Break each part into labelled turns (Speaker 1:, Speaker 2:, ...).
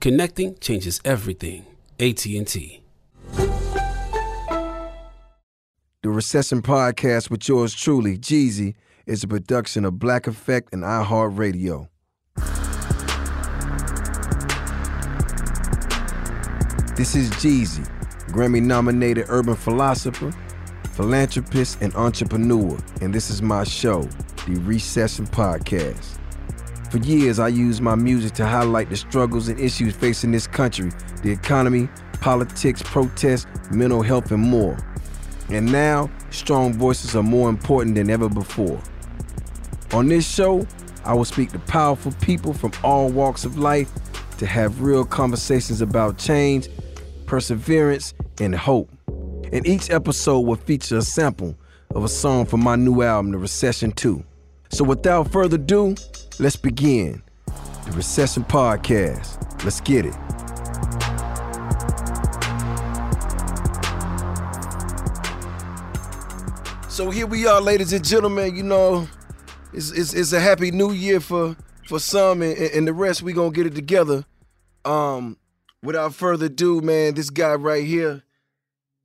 Speaker 1: Connecting changes everything. AT&T.
Speaker 2: The Recession Podcast with yours truly, Jeezy, is a production of Black Effect and iHeartRadio. This is Jeezy, Grammy nominated urban philosopher, philanthropist, and entrepreneur, and this is my show, the Recession Podcast. For years, I used my music to highlight the struggles and issues facing this country the economy, politics, protests, mental health, and more. And now, strong voices are more important than ever before. On this show, I will speak to powerful people from all walks of life to have real conversations about change perseverance, and hope. And each episode will feature a sample of a song from my new album, The Recession 2. So without further ado, let's begin. The Recession Podcast. Let's get it. So here we are, ladies and gentlemen. You know, it's, it's, it's a happy new year for for some, and, and the rest we gonna get it together. Um, without further ado, man, this guy right here,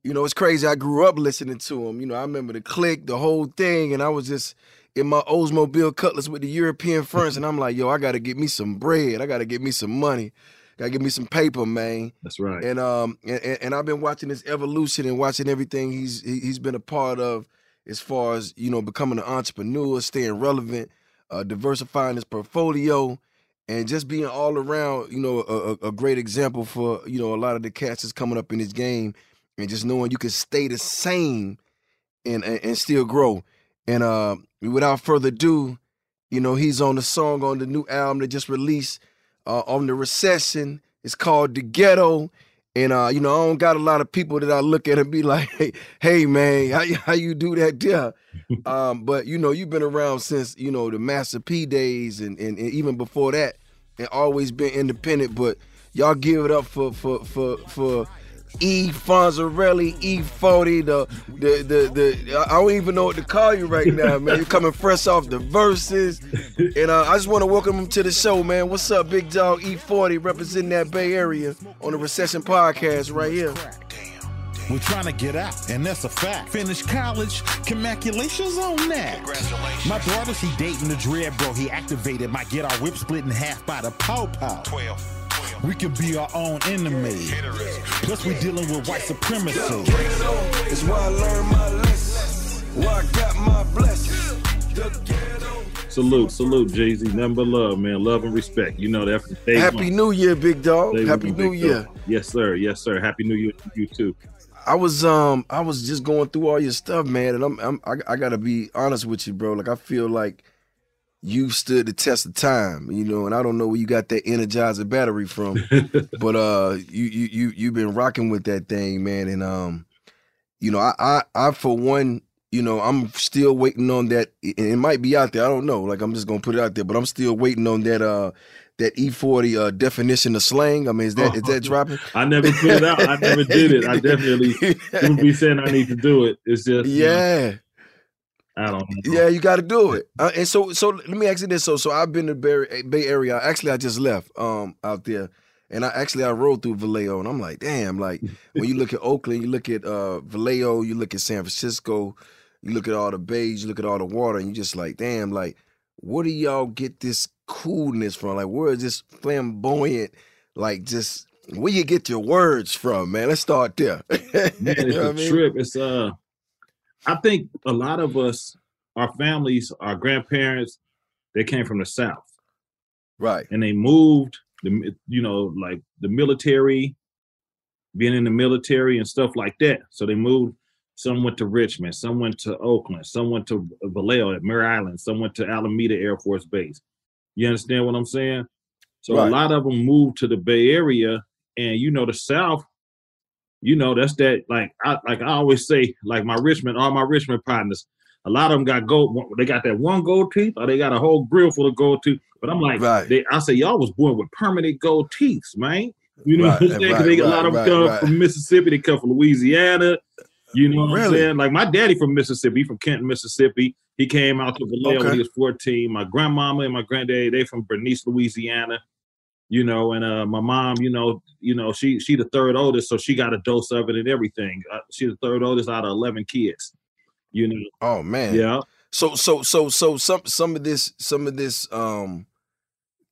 Speaker 2: you know, it's crazy. I grew up listening to him. You know, I remember the click, the whole thing, and I was just in my Oldsmobile Cutlass with the European fronts, and I'm like, yo, I gotta get me some bread. I gotta get me some money. Gotta get me some paper, man.
Speaker 3: That's right.
Speaker 2: And um, and, and I've been watching this evolution and watching everything he's he's been a part of, as far as you know, becoming an entrepreneur, staying relevant, uh, diversifying his portfolio, and just being all around, you know, a, a, great example for you know a lot of the cats that's coming up in this game, and just knowing you can stay the same and and, and still grow. And uh, without further ado, you know, he's on the song on the new album that just released uh, on the recession. It's called The Ghetto. And uh, you know, I don't got a lot of people that I look at and be like, "Hey, hey man, how, how you do that deal?" um, but you know, you've been around since you know the Master P days, and, and, and even before that, and always been independent. But y'all give it up for for for for E Fonzarelli, E40, the, the the the I don't even know what to call you right now, man. You're coming fresh off the Verzuz. And uh, I just want to welcome him to the show, man. What's up, big dog E40, representing that Bay Area on the Recession Podcast right here.
Speaker 4: We're trying to get out, and that's a fact. Finish college, congratulations on that. My brother, he dating the dread bro. He activated my get our whip split in half by the pow pow. 12. We could be our own enemy. Plus, we dealing with white supremacy. It's why I learned my lesson. Why I got
Speaker 3: my blessings. Salute, salute, Jeezy. Number love, man. Love and respect. You know that.
Speaker 2: Happy one. New Year, big dog. Day Happy New Year.
Speaker 3: Dog. Yes, sir. Yes, sir. Happy New Year to you too.
Speaker 2: I was um I was just going through all your stuff, man, and I'm, I'm I, I gotta be honest with you, bro. Like I feel like you stood the test of time, you know, and I don't know where you got that energizer battery from, but uh, you you you you've been rocking with that thing, man, and um, you know, I I I for one, you know, I'm still waiting on that. It might be out there, I don't know. Like I'm just gonna put it out there, but I'm still waiting on that uh that E40 uh, definition of slang? I mean, is that is that dropping?
Speaker 3: I never put it out. I never did it. I definitely would be saying I need to do it. It's just
Speaker 2: yeah.
Speaker 3: You know, I don't know.
Speaker 2: Yeah, you got to do it. Uh, and so, so let me ask you this. So, so I've been to Bay, Bay Area. Actually, I just left um out there, and I actually I rode through Vallejo, and I'm like, damn. Like when you look at Oakland, you look at uh Vallejo, you look at San Francisco, you look at all the bays, you look at all the water, and you just like, damn. Like, where do y'all get this coolness from? Like, where is this flamboyant? Like, just where you get your words from, man? Let's start there.
Speaker 3: man, it's you know a mean? trip. It's uh I think a lot of us, our families, our grandparents, they came from the South.
Speaker 2: Right.
Speaker 3: And they moved, the, you know, like the military, being in the military and stuff like that. So they moved. Some went to Richmond, some went to Oakland, some went to Vallejo at Mare Island, some went to Alameda Air Force Base. You understand what I'm saying? So right. a lot of them moved to the Bay Area, and you know the South you know, that's that like I like I always say, like my Richmond, all my Richmond partners, a lot of them got gold. They got that one gold teeth, or they got a whole grill full of gold teeth. But I'm like, right. they, I say y'all was born with permanent gold teeth, man. You know right, what I'm saying? Right, they, a lot of them come from Mississippi, they come from Louisiana. You know what really? I'm saying? Like my daddy from Mississippi, from Canton, Mississippi. He came out to Vallejo okay. when he was 14. My grandmama and my granddaddy, they from Bernice, Louisiana you know, and uh, my mom, you know, you know, she she the third oldest, so she got a dose of it and everything. Uh, she's the third oldest out of eleven kids. You know.
Speaker 2: Oh man.
Speaker 3: Yeah.
Speaker 2: So so so so some some of this some of this um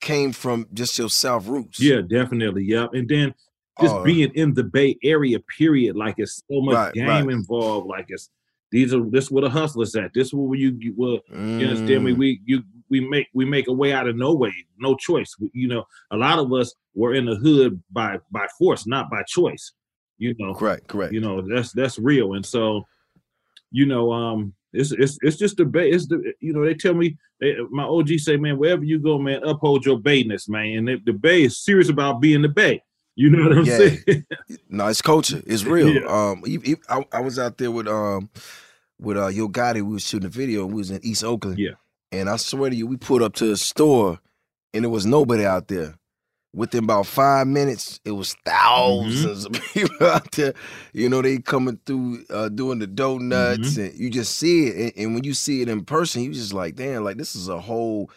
Speaker 2: came from just your South roots.
Speaker 3: Yeah, definitely. Yep. And then just oh. being in the Bay Area, period, like it's so much right, game right. involved. Like it's these are this where the hustlers at. This where you you will mm. you understand me. Mm. We you we make we make a way out of no way, no choice. You know, a lot of us were in the hood by by force, not by choice. You know,
Speaker 2: correct, correct.
Speaker 3: You know, that's that's real. And so, you know, um, it's it's it's just the bay. It's the you know they tell me they, my OG say, man, wherever you go, man, uphold your bayness, man. And the, the bay is serious about being the bay. You know what I'm yeah. saying?
Speaker 2: no, it's culture. It's real. Yeah. Um, I, I, was out there with um with uh Yo Gotti. We was shooting a video. We was in East Oakland.
Speaker 3: Yeah.
Speaker 2: And I swear to you, we pulled up to a store and there was nobody out there. Within about five minutes, it was 1000s mm-hmm. of people out there. You know, they coming through uh, doing the donuts, mm-hmm. and you just see it. And, and, when you see it in person, you just like, damn, like this is a whole,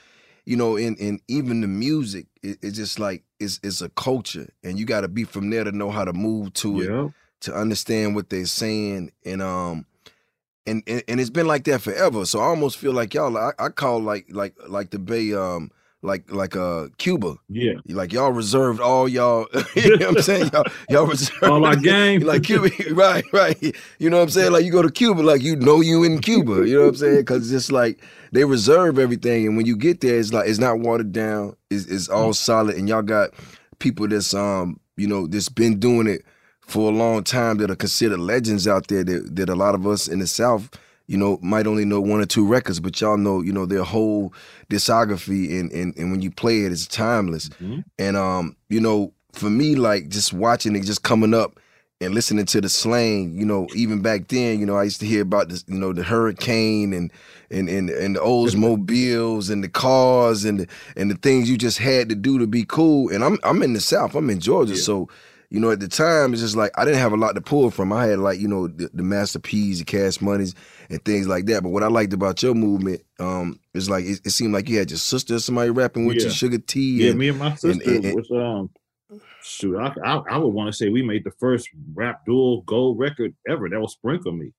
Speaker 2: you know, and and even the music, it, it's just like it's it's a culture, and you got to be from there to know how to move to yeah. it, to understand what they're saying, and um, and, and, and it's been like that forever. So I almost feel like y'all. I, I call like like like the Bay um like like uh Cuba.
Speaker 3: Yeah.
Speaker 2: Like y'all reserved all y'all you know what I'm saying? Y'all, y'all reserved
Speaker 3: all our game.
Speaker 2: like Cuba, right, right. You know what I'm saying? Like you go to Cuba, like you know you in Cuba. You know what I'm saying? Cause it's like they reserve everything. And when you get there, it's like it's not watered down. It's it's all solid. And y'all got people that's um, you know, that's been doing it for a long time that are considered legends out there that, that a lot of us in the South, you know, might only know one or two records, but y'all know, you know, their whole discography and and, and when you play it, it's timeless. Mm-hmm. And um, you know, for me, like just watching it just coming up and listening to the slang, you know, even back then, you know, I used to hear about this, you know, the hurricane and and and, and the Oldsmobiles and the cars and the and the things you just had to do to be cool. And I'm I'm in the South, I'm in Georgia, yeah. so you know, at the time, it's just like I didn't have a lot to pull from. I had like, you know, the, the Master P's, the Cash Monies, and things like that. But what I liked about your movement, um, is like it, it seemed like you had your sister, somebody rapping with yeah. you, Sugar T.
Speaker 3: Yeah, me and my sister and, and, was um, shoot, I, I, I would want to say we made the first rap dual gold record ever. That was Sprinkle Me.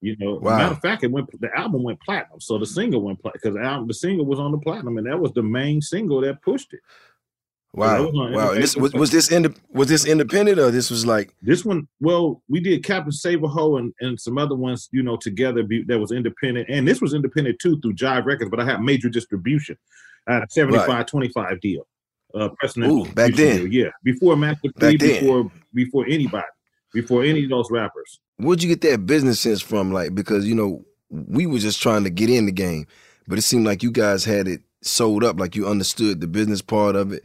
Speaker 3: You know, wow. matter of fact, it went the album went platinum, so the single went platinum because the album the single was on the platinum, and that was the main single that pushed it.
Speaker 2: Wow, wow! This, was was this ind- was this independent or this was like
Speaker 3: this one? Well, we did Captain Save-A-Ho and, and some other ones, you know, together be, that was independent, and this was independent too through Jive Records, but I had major distribution. I had a 75-25 deal. Uh,
Speaker 2: Ooh, back then,
Speaker 3: deal. yeah, before Master P, before before anybody, before any of those rappers.
Speaker 2: Where'd you get that business sense from? Like, because you know, we were just trying to get in the game, but it seemed like you guys had it sold up, like you understood the business part of it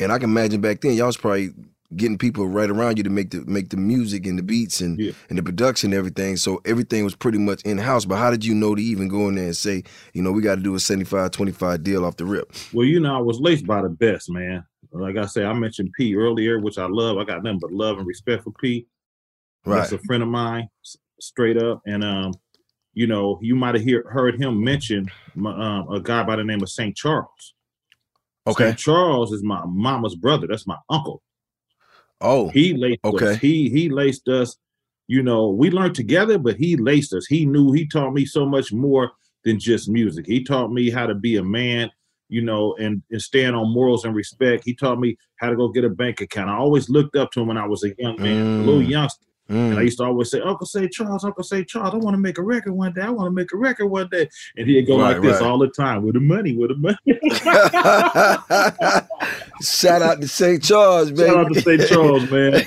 Speaker 2: and I can imagine back then y'all was probably getting people right around you to make the make the music and the beats and
Speaker 3: Yeah.
Speaker 2: and the production and everything. So everything was pretty much in house. But how did you know to even go in there and say, you know, we got to do a 75-25 deal off the rip?
Speaker 3: Well, you know, I was laced by the best, man. Like I said, I mentioned P earlier, which I love. I got nothing but love and respect for P.
Speaker 2: Right.
Speaker 3: That's a friend of mine, straight up. And um, you know, you might have hear, heard him mention my, um, a guy by the name of St. Charles.
Speaker 2: Okay.
Speaker 3: St. Charles is my mama's brother. That's my uncle.
Speaker 2: Oh.
Speaker 3: He laced
Speaker 2: Okay.
Speaker 3: us. He he laced us. You know, we learned together, but he laced us. He knew. He taught me so much more than just music. He taught me how to be a man. You know, and and stand on morals and respect. He taught me how to go get a bank account. I always looked up to him when I was a young man, a little
Speaker 2: mm.
Speaker 3: Mm. And I used to always say, Uncle St. Charles, Uncle St. Charles, I want to make a record one day. I want to make a record one day. And he'd go
Speaker 2: Right,
Speaker 3: like this
Speaker 2: right.
Speaker 3: all the time with the money, with the money.
Speaker 2: Shout out to St. Charles, baby.
Speaker 3: Shout out to St. Charles, man.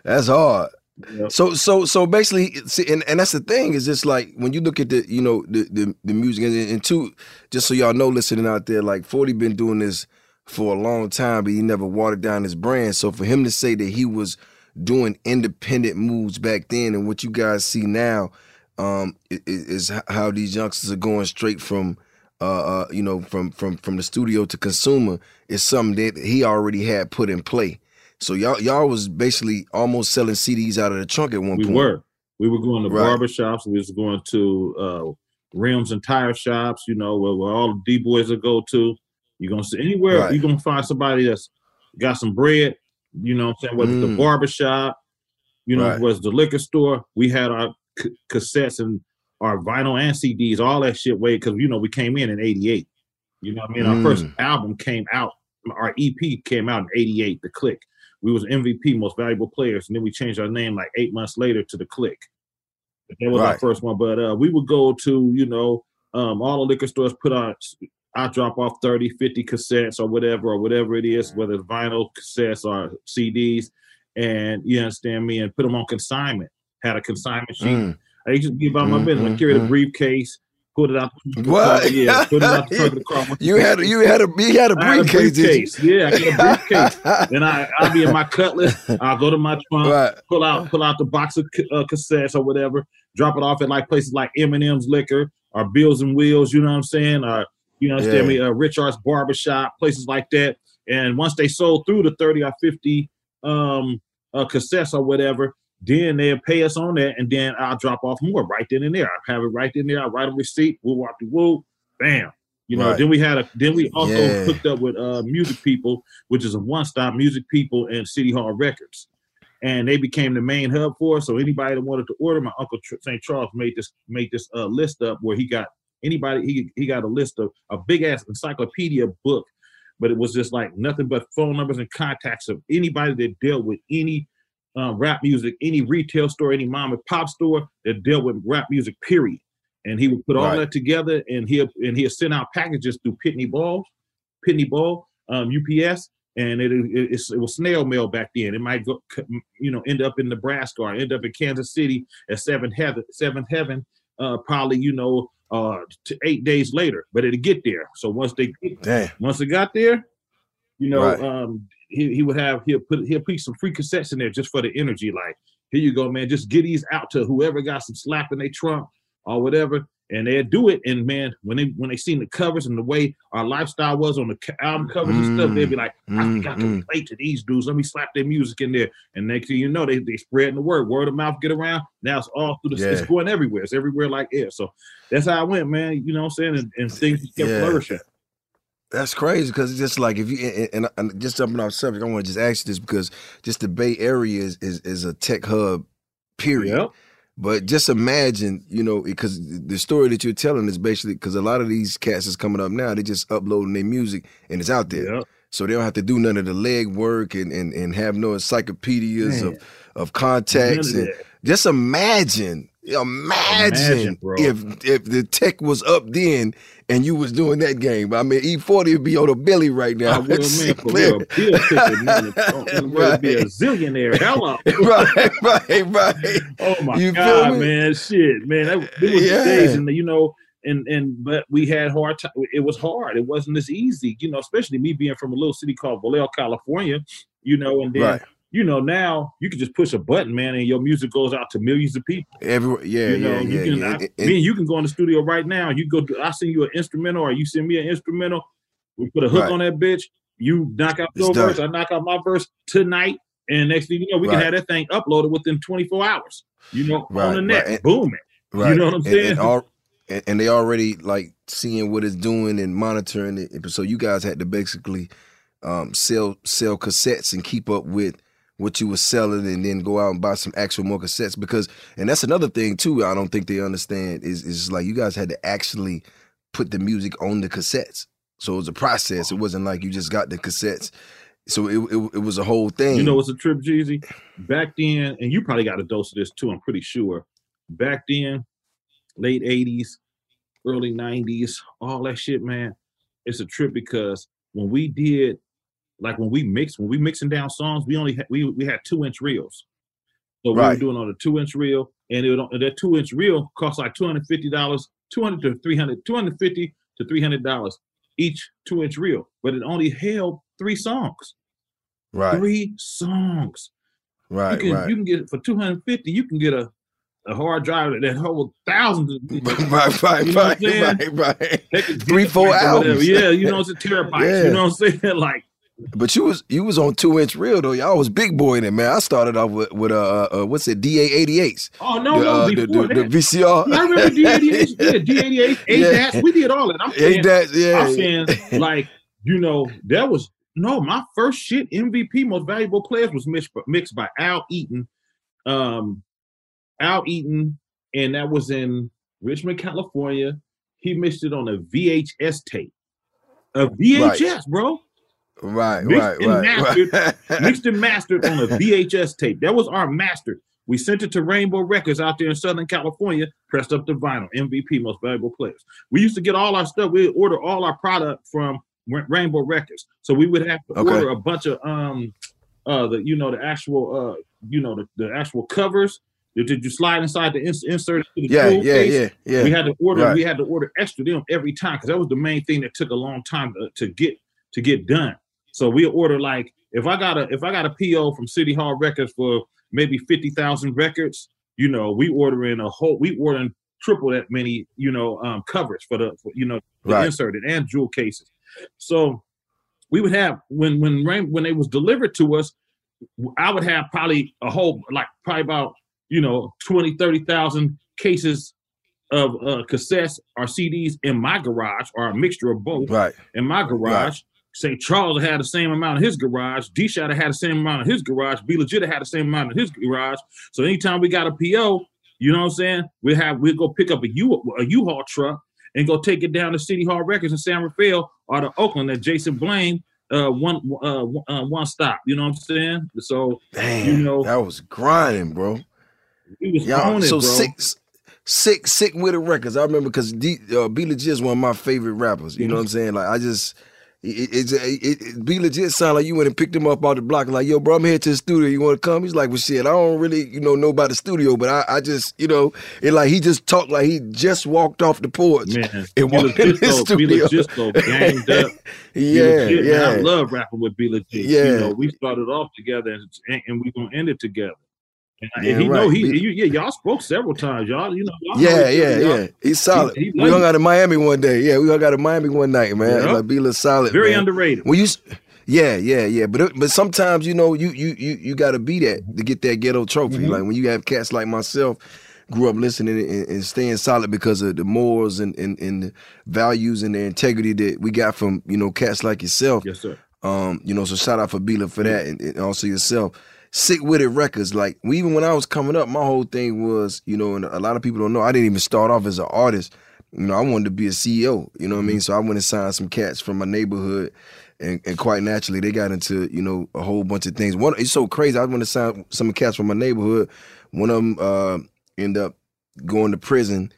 Speaker 2: That's hard.
Speaker 3: Yeah.
Speaker 2: So so so basically, see, and, and that's the thing is just like when you look at the you know the the, the music and, and two, just so y'all know, listening out there, like Forty been doing this for a long time, but he never watered down his brand. So for him to say that he was doing independent moves back then, and what you guys see now, um, i- i- is how these youngsters are going straight from. Uh, uh, you know, from from from the studio to consumer is something that he already had put in play. So y'all y'all was basically almost selling CDs out of the trunk at one
Speaker 3: We
Speaker 2: point.
Speaker 3: We were. We were going to
Speaker 2: Right.
Speaker 3: barber shops. We was going to uh, rims and tire shops. You know where, where all the D boys would go to. You're gonna see anywhere
Speaker 2: Right.
Speaker 3: you're gonna find somebody that's got some bread. You know what I'm saying? Whether
Speaker 2: Mm.
Speaker 3: the barbershop, you know,
Speaker 2: Right.
Speaker 3: was the liquor store. We had our c- cassettes and our vinyl and CDs, all that shit. Way because you know we came in in '88. You know what I mean? Our first
Speaker 2: Mm.
Speaker 3: album came out. Our EP came out in '88. The Click. We was MVP, most valuable players, and then we changed our name like eight months later to the Click. That was our first one. But uh, we would go to, you know, um, all the liquor stores put out. I drop off 30, 50 cassettes or whatever, or whatever it is, whether it's vinyl cassettes or CDs, and you understand me, and put them on consignment. Had a consignment sheet.
Speaker 2: Mm.
Speaker 3: I used to be about my
Speaker 2: Mm,
Speaker 3: business. I
Speaker 2: mm,
Speaker 3: carried a
Speaker 2: mm.
Speaker 3: briefcase, put it out.
Speaker 2: What?
Speaker 3: Yeah, put it out the trunk of the car.
Speaker 2: You had you had a you had a
Speaker 3: I had a
Speaker 2: briefcase,
Speaker 3: briefcase. Yeah, I had a briefcase. then I I'll be in my cutlass. I'll go to my trunk,
Speaker 2: right.
Speaker 3: pull out pull out the box of uh, cassettes or whatever, drop it off at like places like M&M's Liquor or Bills and Wheels. You know what I'm saying? Or you know,
Speaker 2: Yeah.
Speaker 3: me? Uh, Richard's Barbershop, places like that. And once they sold through the 30 or 50 um, uh, cassettes or whatever, then they'll pay us on that, and then I'll drop off more right then and there. I have it right then and there. I write a receipt. We'll walk the woo, bam. You know.
Speaker 2: Right.
Speaker 3: Then we had a. Then we also
Speaker 2: Yeah.
Speaker 3: hooked up with uh, Music People, which is a one-stop Music People and City Hall Records, and they became the main hub for us. So anybody that wanted to order, my uncle Tr- St. Charles made this made this uh, list up where he got anybody he he got a list of a big ass encyclopedia book, but it was just like nothing but phone numbers and contacts of anybody that dealt with any uh, rap music, any retail store, any mom and pop store that dealt with rap music. Period. And he would put all
Speaker 2: Right.
Speaker 3: that together, and he'll and he'll send out packages through Pitney Bowes, Pitney Bowes, um, UPS, and it, it it was snail mail back then. It might go, you know, end up in Nebraska or end up in Kansas City at Seventh Heaven, Seventh Heaven, uh, probably you know, uh, to eight days later. But it'll get there. So once they get
Speaker 2: Damn.
Speaker 3: once it got there, you know,
Speaker 2: Right.
Speaker 3: um, he, he would have he'll put he'll put some free cassettes in there just for the energy. Like, here you go, man. Just get these out to whoever got some slap in their trunk or whatever, and they'd do it. And man, when they when they seen the covers and the way our lifestyle was on the album covers and stuff, they'd be like, I
Speaker 2: Mm,
Speaker 3: I can
Speaker 2: mm.
Speaker 3: relate to these dudes. Let me slap their music in there. And next thing you know, they they spreading the word, word of mouth get around. Now it's all through the it's going everywhere. It's everywhere like air. So that's how I went, man. You know what I'm saying? And, and things kept
Speaker 2: Yeah.
Speaker 3: flourishing.
Speaker 2: That's crazy because it's just like if you and, and, and just jumping off subject, I want to just ask you this because just the Bay Area is is, is a tech hub, period.
Speaker 3: Yep.
Speaker 2: But just imagine, you know, because the story that you're telling is basically because a lot of these cats is coming up now, they just uploading their music and it's out there.
Speaker 3: Yep.
Speaker 2: So they don't have to do none of the leg work and and, and have no encyclopedias
Speaker 3: Man.
Speaker 2: of, of contacts. And just imagine, imagine,
Speaker 3: Imagine, bro.
Speaker 2: if if the tech was up then and you was doing that game. I mean, E40 would be on a Billy right now.
Speaker 3: I will, man, for real. Bill ticket. Oh,
Speaker 2: Right.
Speaker 3: Be a zillionaire. Hello.
Speaker 2: right, right, right.
Speaker 3: Oh my
Speaker 2: You
Speaker 3: god, man, shit, man. That, it was
Speaker 2: Yeah.
Speaker 3: days, and you know, and and but we had hard time. It was hard. It wasn't as easy, you know. Especially me being from a little city called Vallejo, California, you know. And then
Speaker 2: Right.
Speaker 3: You know, now you can just push a button, man, and your music goes out to millions of people.
Speaker 2: Every yeah,
Speaker 3: you know,
Speaker 2: yeah,
Speaker 3: you
Speaker 2: yeah.
Speaker 3: can,
Speaker 2: yeah.
Speaker 3: I,
Speaker 2: And-
Speaker 3: me and you can go in the studio right now. You go, I send you an instrumental, or you send me an instrumental. We put a hook
Speaker 2: Right.
Speaker 3: on that bitch. You knock out your verse. I knock out my verse tonight, and next thing you know, we
Speaker 2: Right.
Speaker 3: can have that thing uploaded within 24 hours. You know,
Speaker 2: Right,
Speaker 3: on the net,
Speaker 2: right.
Speaker 3: Booming.
Speaker 2: right.
Speaker 3: know what I'm saying?
Speaker 2: And, all, and, and they already like seeing what it's doing and monitoring it. So you guys had to basically um, sell sell cassettes and keep up with what you were selling, and then go out and buy some actual more cassettes because. And that's another thing too. I don't think they understand is is like you guys had to actually put the music on the cassettes. So it was a process. It wasn't like you just got the cassettes. So it it, it was a whole thing.
Speaker 3: You know it's a trip, Jeezy? Back then, and you probably got a dose of this too, I'm pretty sure. Back then, late 80s, early 90s, all that shit, man. It's a trip because when we did, like when we mix, when we mixing down songs, we only had we we had two inch reels. So we were doing on a two inch reel, and it would, that two inch reel cost like two hundred fifty dollars, two hundred to three hundred, two hundred fifty to three hundred dollars each two inch reel, but it only held three songs.
Speaker 2: right,
Speaker 3: Three songs.
Speaker 2: right,
Speaker 3: you can
Speaker 2: right.
Speaker 3: you can get for 250 you can get a a hard drive that holds thousands of
Speaker 2: right, right,
Speaker 3: You know
Speaker 2: right,
Speaker 3: I'm
Speaker 2: right, right. Three, four
Speaker 3: gigabytes or whatever.
Speaker 2: albums.
Speaker 3: Yeah, you know, it's a terabyte.
Speaker 2: Yeah.
Speaker 3: You know what I'm saying? Like,
Speaker 2: But you was you was on two inch reel though. Y'all was big boy in it, man. I started off with with uh, uh what's it DA eighty eights.
Speaker 3: oh no,
Speaker 2: the,
Speaker 3: no,
Speaker 2: uh, the,
Speaker 3: before
Speaker 2: the,
Speaker 3: that.
Speaker 2: the VCR.
Speaker 3: Yeah, I remember D88, yeah, D88,
Speaker 2: Yeah.
Speaker 3: We did all that. I'm saying,
Speaker 2: yeah.
Speaker 3: I'm saying, like, you know, that was no, my first shit MVP, most valuable players was mixed, mixed by Al Eaton. Um, Al Eaton, and that was in Richmond, California. He mixed it on a VHS tape. A VHS, bro.
Speaker 2: Right,
Speaker 3: mixed
Speaker 2: right,
Speaker 3: and
Speaker 2: right,
Speaker 3: mastered-
Speaker 2: right.
Speaker 3: Mixed and mastered on a VHS tape. That was our master. We sent it to Rainbow Records out there in Southern California, pressed up the vinyl, MVP, most valuable players. We used to get all our stuff, we'd order all our product from Rainbow Records. So we would have to
Speaker 2: Okay.
Speaker 3: order a bunch of um uh the you know the actual uh you know the, the actual covers that did you slide inside the ins- insert the
Speaker 2: yeah, yeah,
Speaker 3: case.
Speaker 2: yeah, yeah.
Speaker 3: We had to order.
Speaker 2: Right.
Speaker 3: We had to order extra them every time because that was the main thing that took a long time to, to get to get done. So we order like if I got a if I got a PO from City Hall Records for maybe fifty thousand records, you know, we ordering a whole we ordering triple that many you know um, covers for the for, you know the
Speaker 2: Right.
Speaker 3: inserted and jewel cases. So we would have when when rain when they was delivered to us, I would have probably a whole like probably about you know 20 30,000 cases of uh, cassettes or CDs in my garage or a mixture of both
Speaker 2: Right.
Speaker 3: in my garage. St. Charles had the same amount in his garage. D Shot had the same amount in his garage. B Legit had the same amount in his garage. So anytime we got a PO, you know what I'm saying? We have we go pick up a U a U-Haul truck and go take it down to City Hall Records in San Rafael or to Oakland at Jason Blaine uh one uh, one- uh one stop. You know what I'm saying? So
Speaker 2: Damn,
Speaker 3: You know-
Speaker 2: that was grinding, bro.
Speaker 3: we was
Speaker 2: Y'all,
Speaker 3: it,
Speaker 2: so
Speaker 3: bro.
Speaker 2: six, sick, sick with the records. I remember because D, uh, B Legit is one of my favorite rappers. You know what I'm saying? Like I just, it, it's it, it, B Legit sound like you went and picked him up out the block. Like yo, bro, I'm here to the studio. You want to come? He's like, well, shit, I don't really, you know, know about the studio, but I, I just, you know, it like he just talked like he just walked off the porch.
Speaker 3: Man,
Speaker 2: And
Speaker 3: Be
Speaker 2: walked in the
Speaker 3: Logisto, Be
Speaker 2: studio.
Speaker 3: Logisto ganged up. Be
Speaker 2: yeah,
Speaker 3: man, I love rapping with B Legit.
Speaker 2: Yeah.
Speaker 3: You know, we started off together and, and we're gonna end it together.
Speaker 2: Yeah,
Speaker 3: he know
Speaker 2: right.
Speaker 3: he,
Speaker 2: Be-
Speaker 3: you, yeah, y'all spoke several times, y'all. You know, y'all
Speaker 2: yeah, yeah,
Speaker 3: y'all.
Speaker 2: yeah. He's solid.
Speaker 3: he
Speaker 2: we
Speaker 3: love
Speaker 2: hung out in Miami one day. Yeah, we hung out in Miami one night, man.
Speaker 3: Yeah.
Speaker 2: Like B Legit solid.
Speaker 3: Very
Speaker 2: man.
Speaker 3: underrated.
Speaker 2: Well, you, yeah, yeah, yeah, but but sometimes you know you you you you got to be that to get that ghetto trophy.
Speaker 3: Mm-hmm.
Speaker 2: Like when you have cats like myself, grew up listening and, and staying solid because of the morals and, and and the values and the integrity that we got from you know cats like yourself.
Speaker 3: Yes, sir.
Speaker 2: Um, you know, so shout out for Bila for that and, and also yourself. Sick with it records. Like even when I was coming up, my whole thing was, you know, and a lot of people don't know, I didn't even start off as an artist. You know, I wanted to be a CEO. You know what I mean? So I went and signed some cats from my neighborhood, and, and quite naturally they got into you know a whole bunch of things. One, it's so crazy. I went to sign some cats from my neighborhood. One of them uh, ended up going to prison,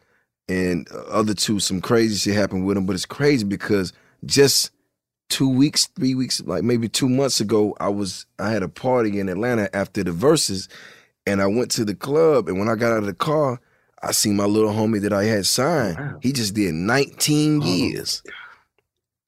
Speaker 2: and uh, other two, some crazy shit happened with them. But it's crazy because just two weeks, three weeks, like maybe two months ago, I was I had a party in Atlanta after the Verzuz, and I went to the club. And when I got out of the car, I seen my little homie that I had signed.
Speaker 3: Wow.
Speaker 2: He just did 19
Speaker 3: Oh.
Speaker 2: years.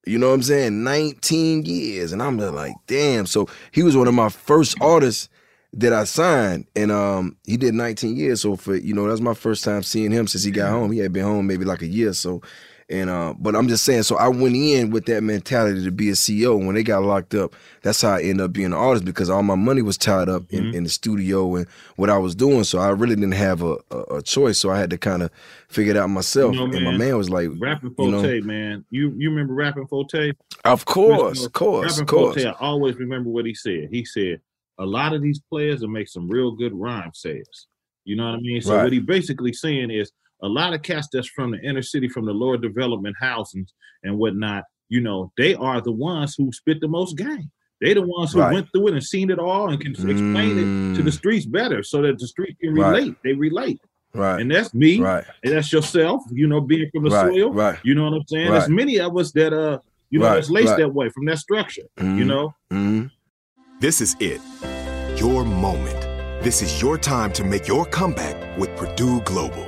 Speaker 2: You know what I'm saying? 19 years. And I'm like, damn. So he was one of my first artists that I signed, and um, he did 19 years. So for you know, that's my first time seeing him since he got home. He had been home maybe like a year. So, and uh, but I'm just saying. So I went in with that mentality to be a CEO. When they got locked up, that's how I ended up being an artist because all my money was tied up in,
Speaker 3: Mhm.
Speaker 2: in the studio and what I was doing. So I really didn't have a, a, a choice. So I had to kind of figure it out myself.
Speaker 3: You know,
Speaker 2: and my
Speaker 3: man,
Speaker 2: man was like,
Speaker 3: Rapping
Speaker 2: you know,
Speaker 3: 4-Tay, man. You you remember rapping 4-Tay?
Speaker 2: of course, of course,
Speaker 3: Rapping
Speaker 2: of course.
Speaker 3: 4-Tay, I always remember what he said. He said, a lot of these players will make some real good rhyme sayers. You know what I mean? So
Speaker 2: Right.
Speaker 3: what he basically saying is a lot of cats that's from the inner city, from the lower development housings and whatnot, you know, they are the ones who spit the most game. They the ones who
Speaker 2: Right.
Speaker 3: went through it and seen it all and can explain it to the
Speaker 2: Mm.
Speaker 3: streets better so that the street can
Speaker 2: Right.
Speaker 3: relate. They relate.
Speaker 2: Right,
Speaker 3: And that's me.
Speaker 2: right,
Speaker 3: And that's yourself, you know, being from the
Speaker 2: right,
Speaker 3: soil.
Speaker 2: right.
Speaker 3: You know what I'm saying? There's many of us that uh you know
Speaker 2: Right,
Speaker 3: that's laced
Speaker 2: right.
Speaker 3: that way from that structure. You
Speaker 2: Mhm.
Speaker 3: know?
Speaker 2: hmm
Speaker 5: This is it. Your moment. This is your time to make your comeback with Purdue Global.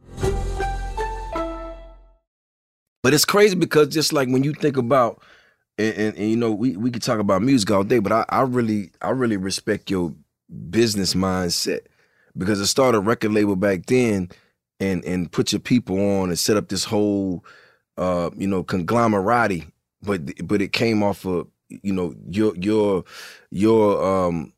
Speaker 2: But it's crazy because just like when you think about, and, and, and, you know, we, we could talk about music all day, but I, I really I really respect your business mindset because it started a record label back then, and and put your people on and set up this whole, uh, you know, conglomerate. But but it came off of you know your your your um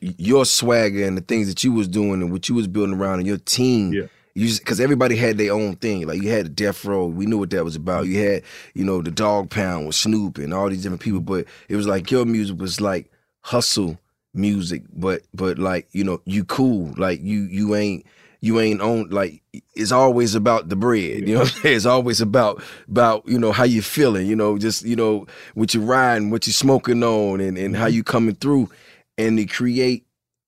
Speaker 2: your swagger and the things that you was doing and what you was building around and your team
Speaker 3: Yeah.
Speaker 2: You because everybody had their own thing. Like you had the Death Row, we knew what that was about. You had, you know, the Dog Pound with Snoop and all these different people. But it was like your music was like hustle music, but but like you know you cool. Like you you ain't you ain't on like it's always about the bread. You know what I'm saying? It's always about about you know how you feeling. You know just you know what you riding, what you smoking on, and and how you coming through, and to create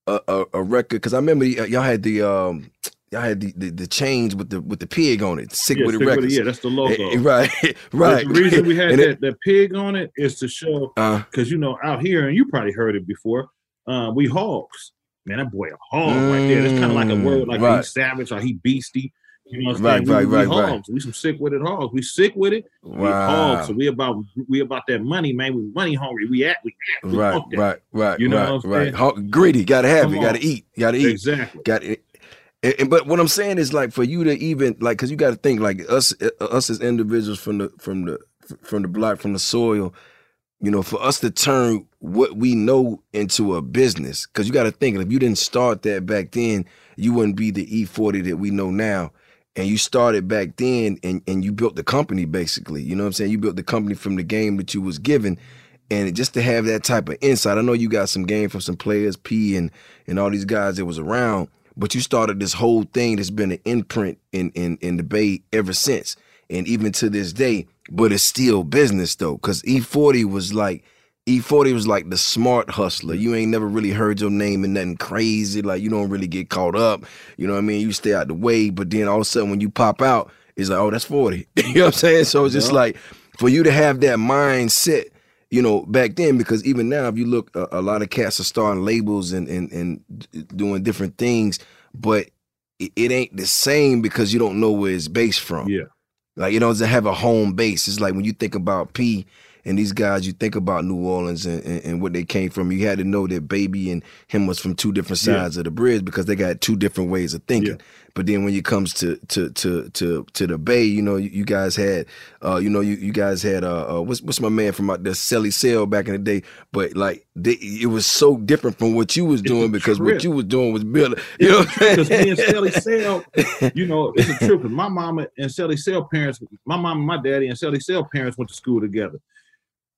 Speaker 2: a a, a record. Because I remember y'all had the um y'all had the, the the chains with the with the pig on it. Sick
Speaker 3: Yeah,
Speaker 2: with it
Speaker 3: With It, yeah, that's the logo.
Speaker 2: Eh, eh, right,
Speaker 3: But
Speaker 2: right.
Speaker 3: The reason we had
Speaker 2: And
Speaker 3: that,
Speaker 2: it-
Speaker 3: that pig on it is to show
Speaker 2: uh,
Speaker 3: because you know out here, and you probably heard it before. Uh, we hogs, man. That boy a hog right there. That's kind of like a word like
Speaker 2: Mm, right.
Speaker 3: he's savage or he beastie. You know what I'm
Speaker 2: Right,
Speaker 3: saying?
Speaker 2: Right,
Speaker 3: we,
Speaker 2: right,
Speaker 3: we
Speaker 2: right.
Speaker 3: hogs. We some sick with it hogs. We sick with it. We
Speaker 2: wow.
Speaker 3: hogs. So we about we about that money, man. We money hungry. We at we at. We
Speaker 2: Right, right, right,
Speaker 3: You know
Speaker 2: right,
Speaker 3: what I'm
Speaker 2: right.
Speaker 3: saying?
Speaker 2: Greedy, gotta have
Speaker 3: Come
Speaker 2: it, gotta eat, gotta eat.
Speaker 3: Exactly.
Speaker 2: got it. And, but what I'm saying is like for you to even like, cause you got to think like us, uh, us as individuals from the from the from the block from the soil, you know, for us to turn what we know into a business, cause you got to think if you didn't start that back then, you wouldn't be the E40 that we know now. And you started back then, and and you built the company basically. You know what I'm saying? You built the company from the game that you was given. And just to have that type of insight, I know you got some game from some players, P and and all these guys that was around, but you started this whole thing that's been an imprint in in in the Bay ever since. and even to this day, but it's still business though, because E40 was like E40 was like the smart hustler. You ain't never really heard your name and nothing crazy. Like you don't really get caught up. You know what I mean? You stay out the way, but then all of a sudden when you pop out, it's like, oh, that's 40. you know what I'm saying? So it's just
Speaker 3: Yeah.
Speaker 2: like for you to have that mindset, you know, back then, because even now, if you look, a, a lot of cats are starting labels and and and doing different things, but it, it ain't the same because you don't know where it's based from.
Speaker 3: Yeah.
Speaker 2: Like you doesn't have a home base. It's like when you think about P and these guys, you think about New Orleans and, and, and what they came from. You had to know that Baby and him was from two different
Speaker 3: Yeah.
Speaker 2: sides of the bridge because they got two different ways of thinking.
Speaker 3: Yeah.
Speaker 2: But then when it comes to to to to to the Bay, you know, you, you guys had, uh, you know, you, you guys had, uh, uh, what's what's my man from out there, Celly Cel back in the day. But like, they, it was so different from what you was doing because what you was doing was building. You know,
Speaker 3: Because me and Celly Cel, you know, it's a trip. My mama and Celly Cel parents, my mom and my daddy and Celly Cel parents went to school together.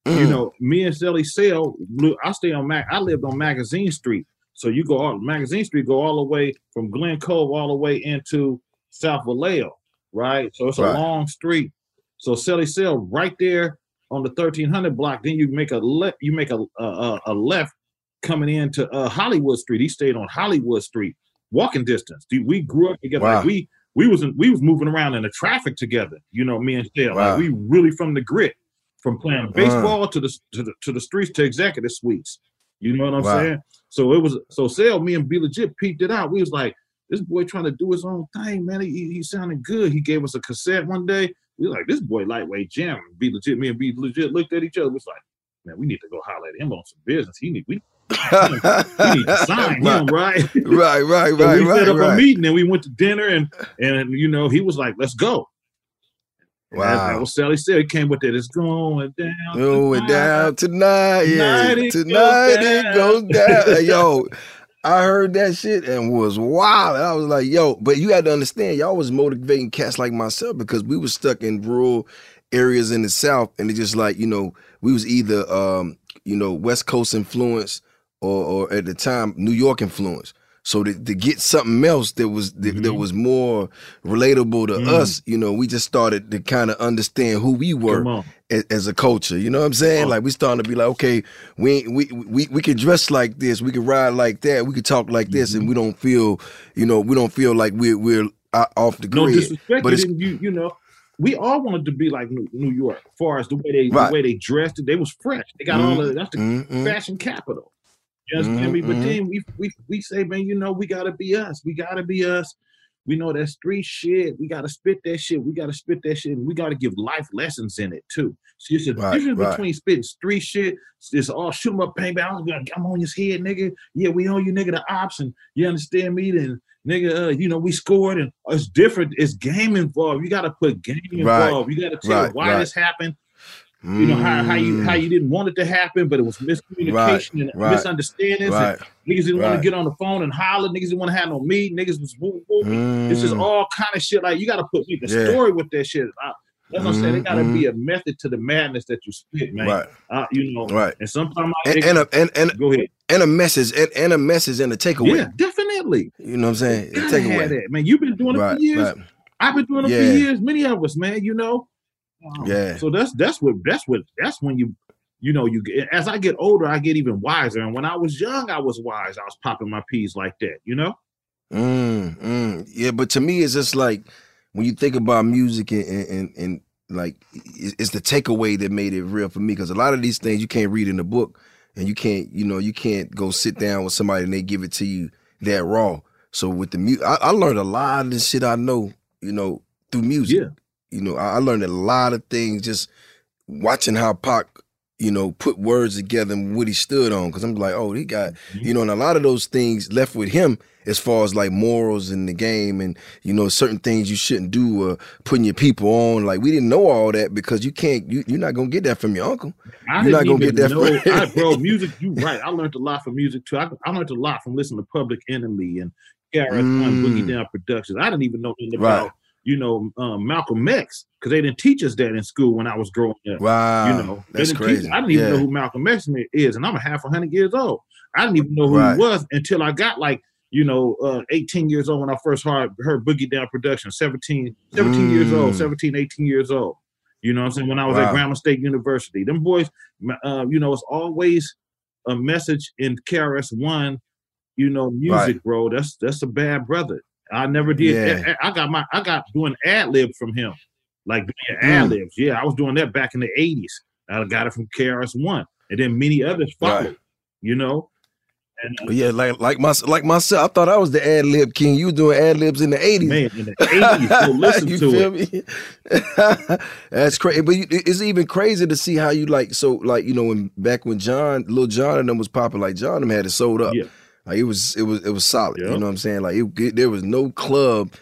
Speaker 3: You
Speaker 2: Mm.
Speaker 3: know, me and Celly Cel, I stay on Mac. I lived on Magazine Street, so you go all Magazine Street, go all the way from Glen Cove all the way into South Vallejo, right? So it's a
Speaker 2: Right.
Speaker 3: long street. So Celly Cel right there on the 1300 block. Then you make a left. You make a a, a, left coming into uh, Hollywood Street. He stayed on Hollywood Street, walking distance. Dude, we grew up together.
Speaker 2: Wow.
Speaker 3: Like we we was in, we was moving around in the traffic together. You know, me and Cel.
Speaker 2: Wow.
Speaker 3: Like we really from the grit, from playing baseball to the to the to the streets to executive suites. You know what I'm
Speaker 2: Wow.
Speaker 3: saying? So it was so Cel, me and B legit peeped it out. We was like, this boy trying to do his own thing, man. He, he sounded good. He gave us a cassette one day. We like, this boy lightweight jam. Be legit. Me and B legit looked at each other. Was like, man, we need to go holler at him on some business. He need we, we need to sign him, right?
Speaker 2: right, right,
Speaker 3: So
Speaker 2: right,
Speaker 3: we
Speaker 2: right,
Speaker 3: set up a meeting and we went to dinner and and you know he was like, let's go. And
Speaker 2: Wow.
Speaker 3: was Sally said. He came with it. It's going down.
Speaker 2: Going down tonight, yeah.
Speaker 3: Tonight it
Speaker 2: Tonight
Speaker 3: goes
Speaker 2: it
Speaker 3: down.
Speaker 2: goes down. Yo, I heard that shit and was wild. I was like, yo, but you had to understand, y'all was motivating cats like myself because we was stuck in rural areas in the South, and it just like, you know, we was either um, you know, West Coast influence or or at the time New York influence. So to, to get something else that was that, that was more relatable to
Speaker 3: Mhm.
Speaker 2: us, you know, we just started to kind of understand who we were as, as a culture. You know what I'm saying? Like we starting to be like, okay, we we we we can dress like this, we can ride like that, we can talk like this,
Speaker 3: Mm-hmm.
Speaker 2: and we don't feel, you know, we don't feel like we're we're off the grid.
Speaker 3: No disrespect.
Speaker 2: but it's
Speaker 3: you you know, we all wanted to be like New, New York, as far as the way they
Speaker 2: Right.
Speaker 3: the way they dressed. They was fresh. They got all of that's the
Speaker 2: Mhm.
Speaker 3: fashion capital. You me? But
Speaker 2: mhm.
Speaker 3: then we we we say, man, you know, we gotta be us. We gotta be us. We know that street shit. We gotta spit that shit. We gotta spit that shit, and we gotta give life lessons in it too. So it's a
Speaker 2: Right,
Speaker 3: difference
Speaker 2: right.
Speaker 3: between spitting street shit. It's all shoot 'em up, bang bang. I'm, gonna, I'm on his head, nigga. Yeah, we own you, nigga. The ops, and you understand me? Then nigga, uh, you know, we scored, and it's different. It's game involved. You gotta put game
Speaker 2: Right,
Speaker 3: involved. You gotta tell
Speaker 2: right,
Speaker 3: why
Speaker 2: right.
Speaker 3: this happened. You know how, how you how
Speaker 2: Mm.
Speaker 3: you didn't want it to happen, but it was miscommunication and
Speaker 2: right,
Speaker 3: misunderstandings.
Speaker 2: right,
Speaker 3: And niggas didn't want to get on the phone and holler. Niggas didn't want to have no meet. Niggas was woo woo. It's just
Speaker 2: Mm.
Speaker 3: all kind of shit. Like you got to put a
Speaker 2: Yeah.
Speaker 3: story with that shit. I, that's what I'm saying. There got to
Speaker 2: Mhm,
Speaker 3: be a method to the madness that you spit, man.
Speaker 2: Right.
Speaker 3: Uh, you know.
Speaker 2: Right.
Speaker 3: And sometimes
Speaker 2: and, and a and, and
Speaker 3: go ahead.
Speaker 2: and a message and, and a message and a takeaway.
Speaker 3: Yeah, definitely.
Speaker 2: You know what I'm saying? A
Speaker 3: Gotta have
Speaker 2: takeaway.
Speaker 3: that, man. You've been doing it
Speaker 2: Right,
Speaker 3: for years.
Speaker 2: right.
Speaker 3: I've been doing it
Speaker 2: Yeah.
Speaker 3: for years. Many of us, man. You know. Um,
Speaker 2: Yeah.
Speaker 3: So that's that's what that's what that's when you you know you get as I get older, I get even wiser. And when I was young, I was wise. I was popping my peas like that. You know.
Speaker 2: Mm, mm. Yeah, but to me, it's just like when you think about music and and, and, like it's the takeaway that made it real for me. Because a lot of these things you can't read in the book, and you can't, you know, you can't go sit down with somebody and they give it to you that raw. So with the music, I, I learned a lot of the shit I know, you know, through music.
Speaker 3: Yeah.
Speaker 2: You know, I, I learned a lot of things just watching how Pac, you know, put words together and what he stood on. Because I'm like, oh, he got, you know, and a lot of those things left with him as far as like morals in the game and you know certain things you shouldn't do, uh, putting your people on. Like we didn't know all that because you can't, you, you're not gonna get that from your uncle.
Speaker 3: I
Speaker 2: you're not gonna get that
Speaker 3: know,
Speaker 2: from
Speaker 3: I, bro. Music, you right. I learned a lot from music too. I, I learned a lot from listening to Public Enemy and KRS One, Boogie
Speaker 2: Mm.
Speaker 3: Down Productions. I didn't even know anything
Speaker 2: Right.
Speaker 3: about you know um, Malcolm X because they didn't teach us that in school when I was growing up.
Speaker 2: Wow,
Speaker 3: you know,
Speaker 2: that's crazy.
Speaker 3: Teach, I didn't even
Speaker 2: Yeah.
Speaker 3: know who Malcolm X is, and I'm a half a hundred years old. I didn't even know who
Speaker 2: Right.
Speaker 3: he was until I got like you know, uh, 18 years old when I first heard, heard Boogie Down Production, 17, 17 years old,
Speaker 2: Mm.
Speaker 3: 17, 18 years old. You know what I'm saying? When I was at
Speaker 2: Wow.
Speaker 3: Grambling State University, them boys, uh, you know, it's always a message in KRS-One, you know, music,
Speaker 2: Right.
Speaker 3: bro. That's that's a bad brother. I never did.
Speaker 2: Yeah.
Speaker 3: I, got my, I got doing ad lib from him, like doing
Speaker 2: Mm.
Speaker 3: ad libs. Yeah, I was doing that back in the 80s. I got it from KRS-One, and then many others followed.
Speaker 2: Right.
Speaker 3: You know, and uh,
Speaker 2: yeah, like like my like myself, I thought I was the ad lib king. You were doing ad libs in the eighties.
Speaker 3: man, in the 80s, so listen
Speaker 2: you
Speaker 3: to
Speaker 2: feel
Speaker 3: it.
Speaker 2: me? That's crazy. But you, it's even crazy to see how you like. So like you know when back when Jon, little Jon and them was popping, like Jon them had it sold up.
Speaker 3: Yeah.
Speaker 2: Like it was it was it was solid.
Speaker 3: Yeah.
Speaker 2: You know what I'm saying? Like it, it- there was no club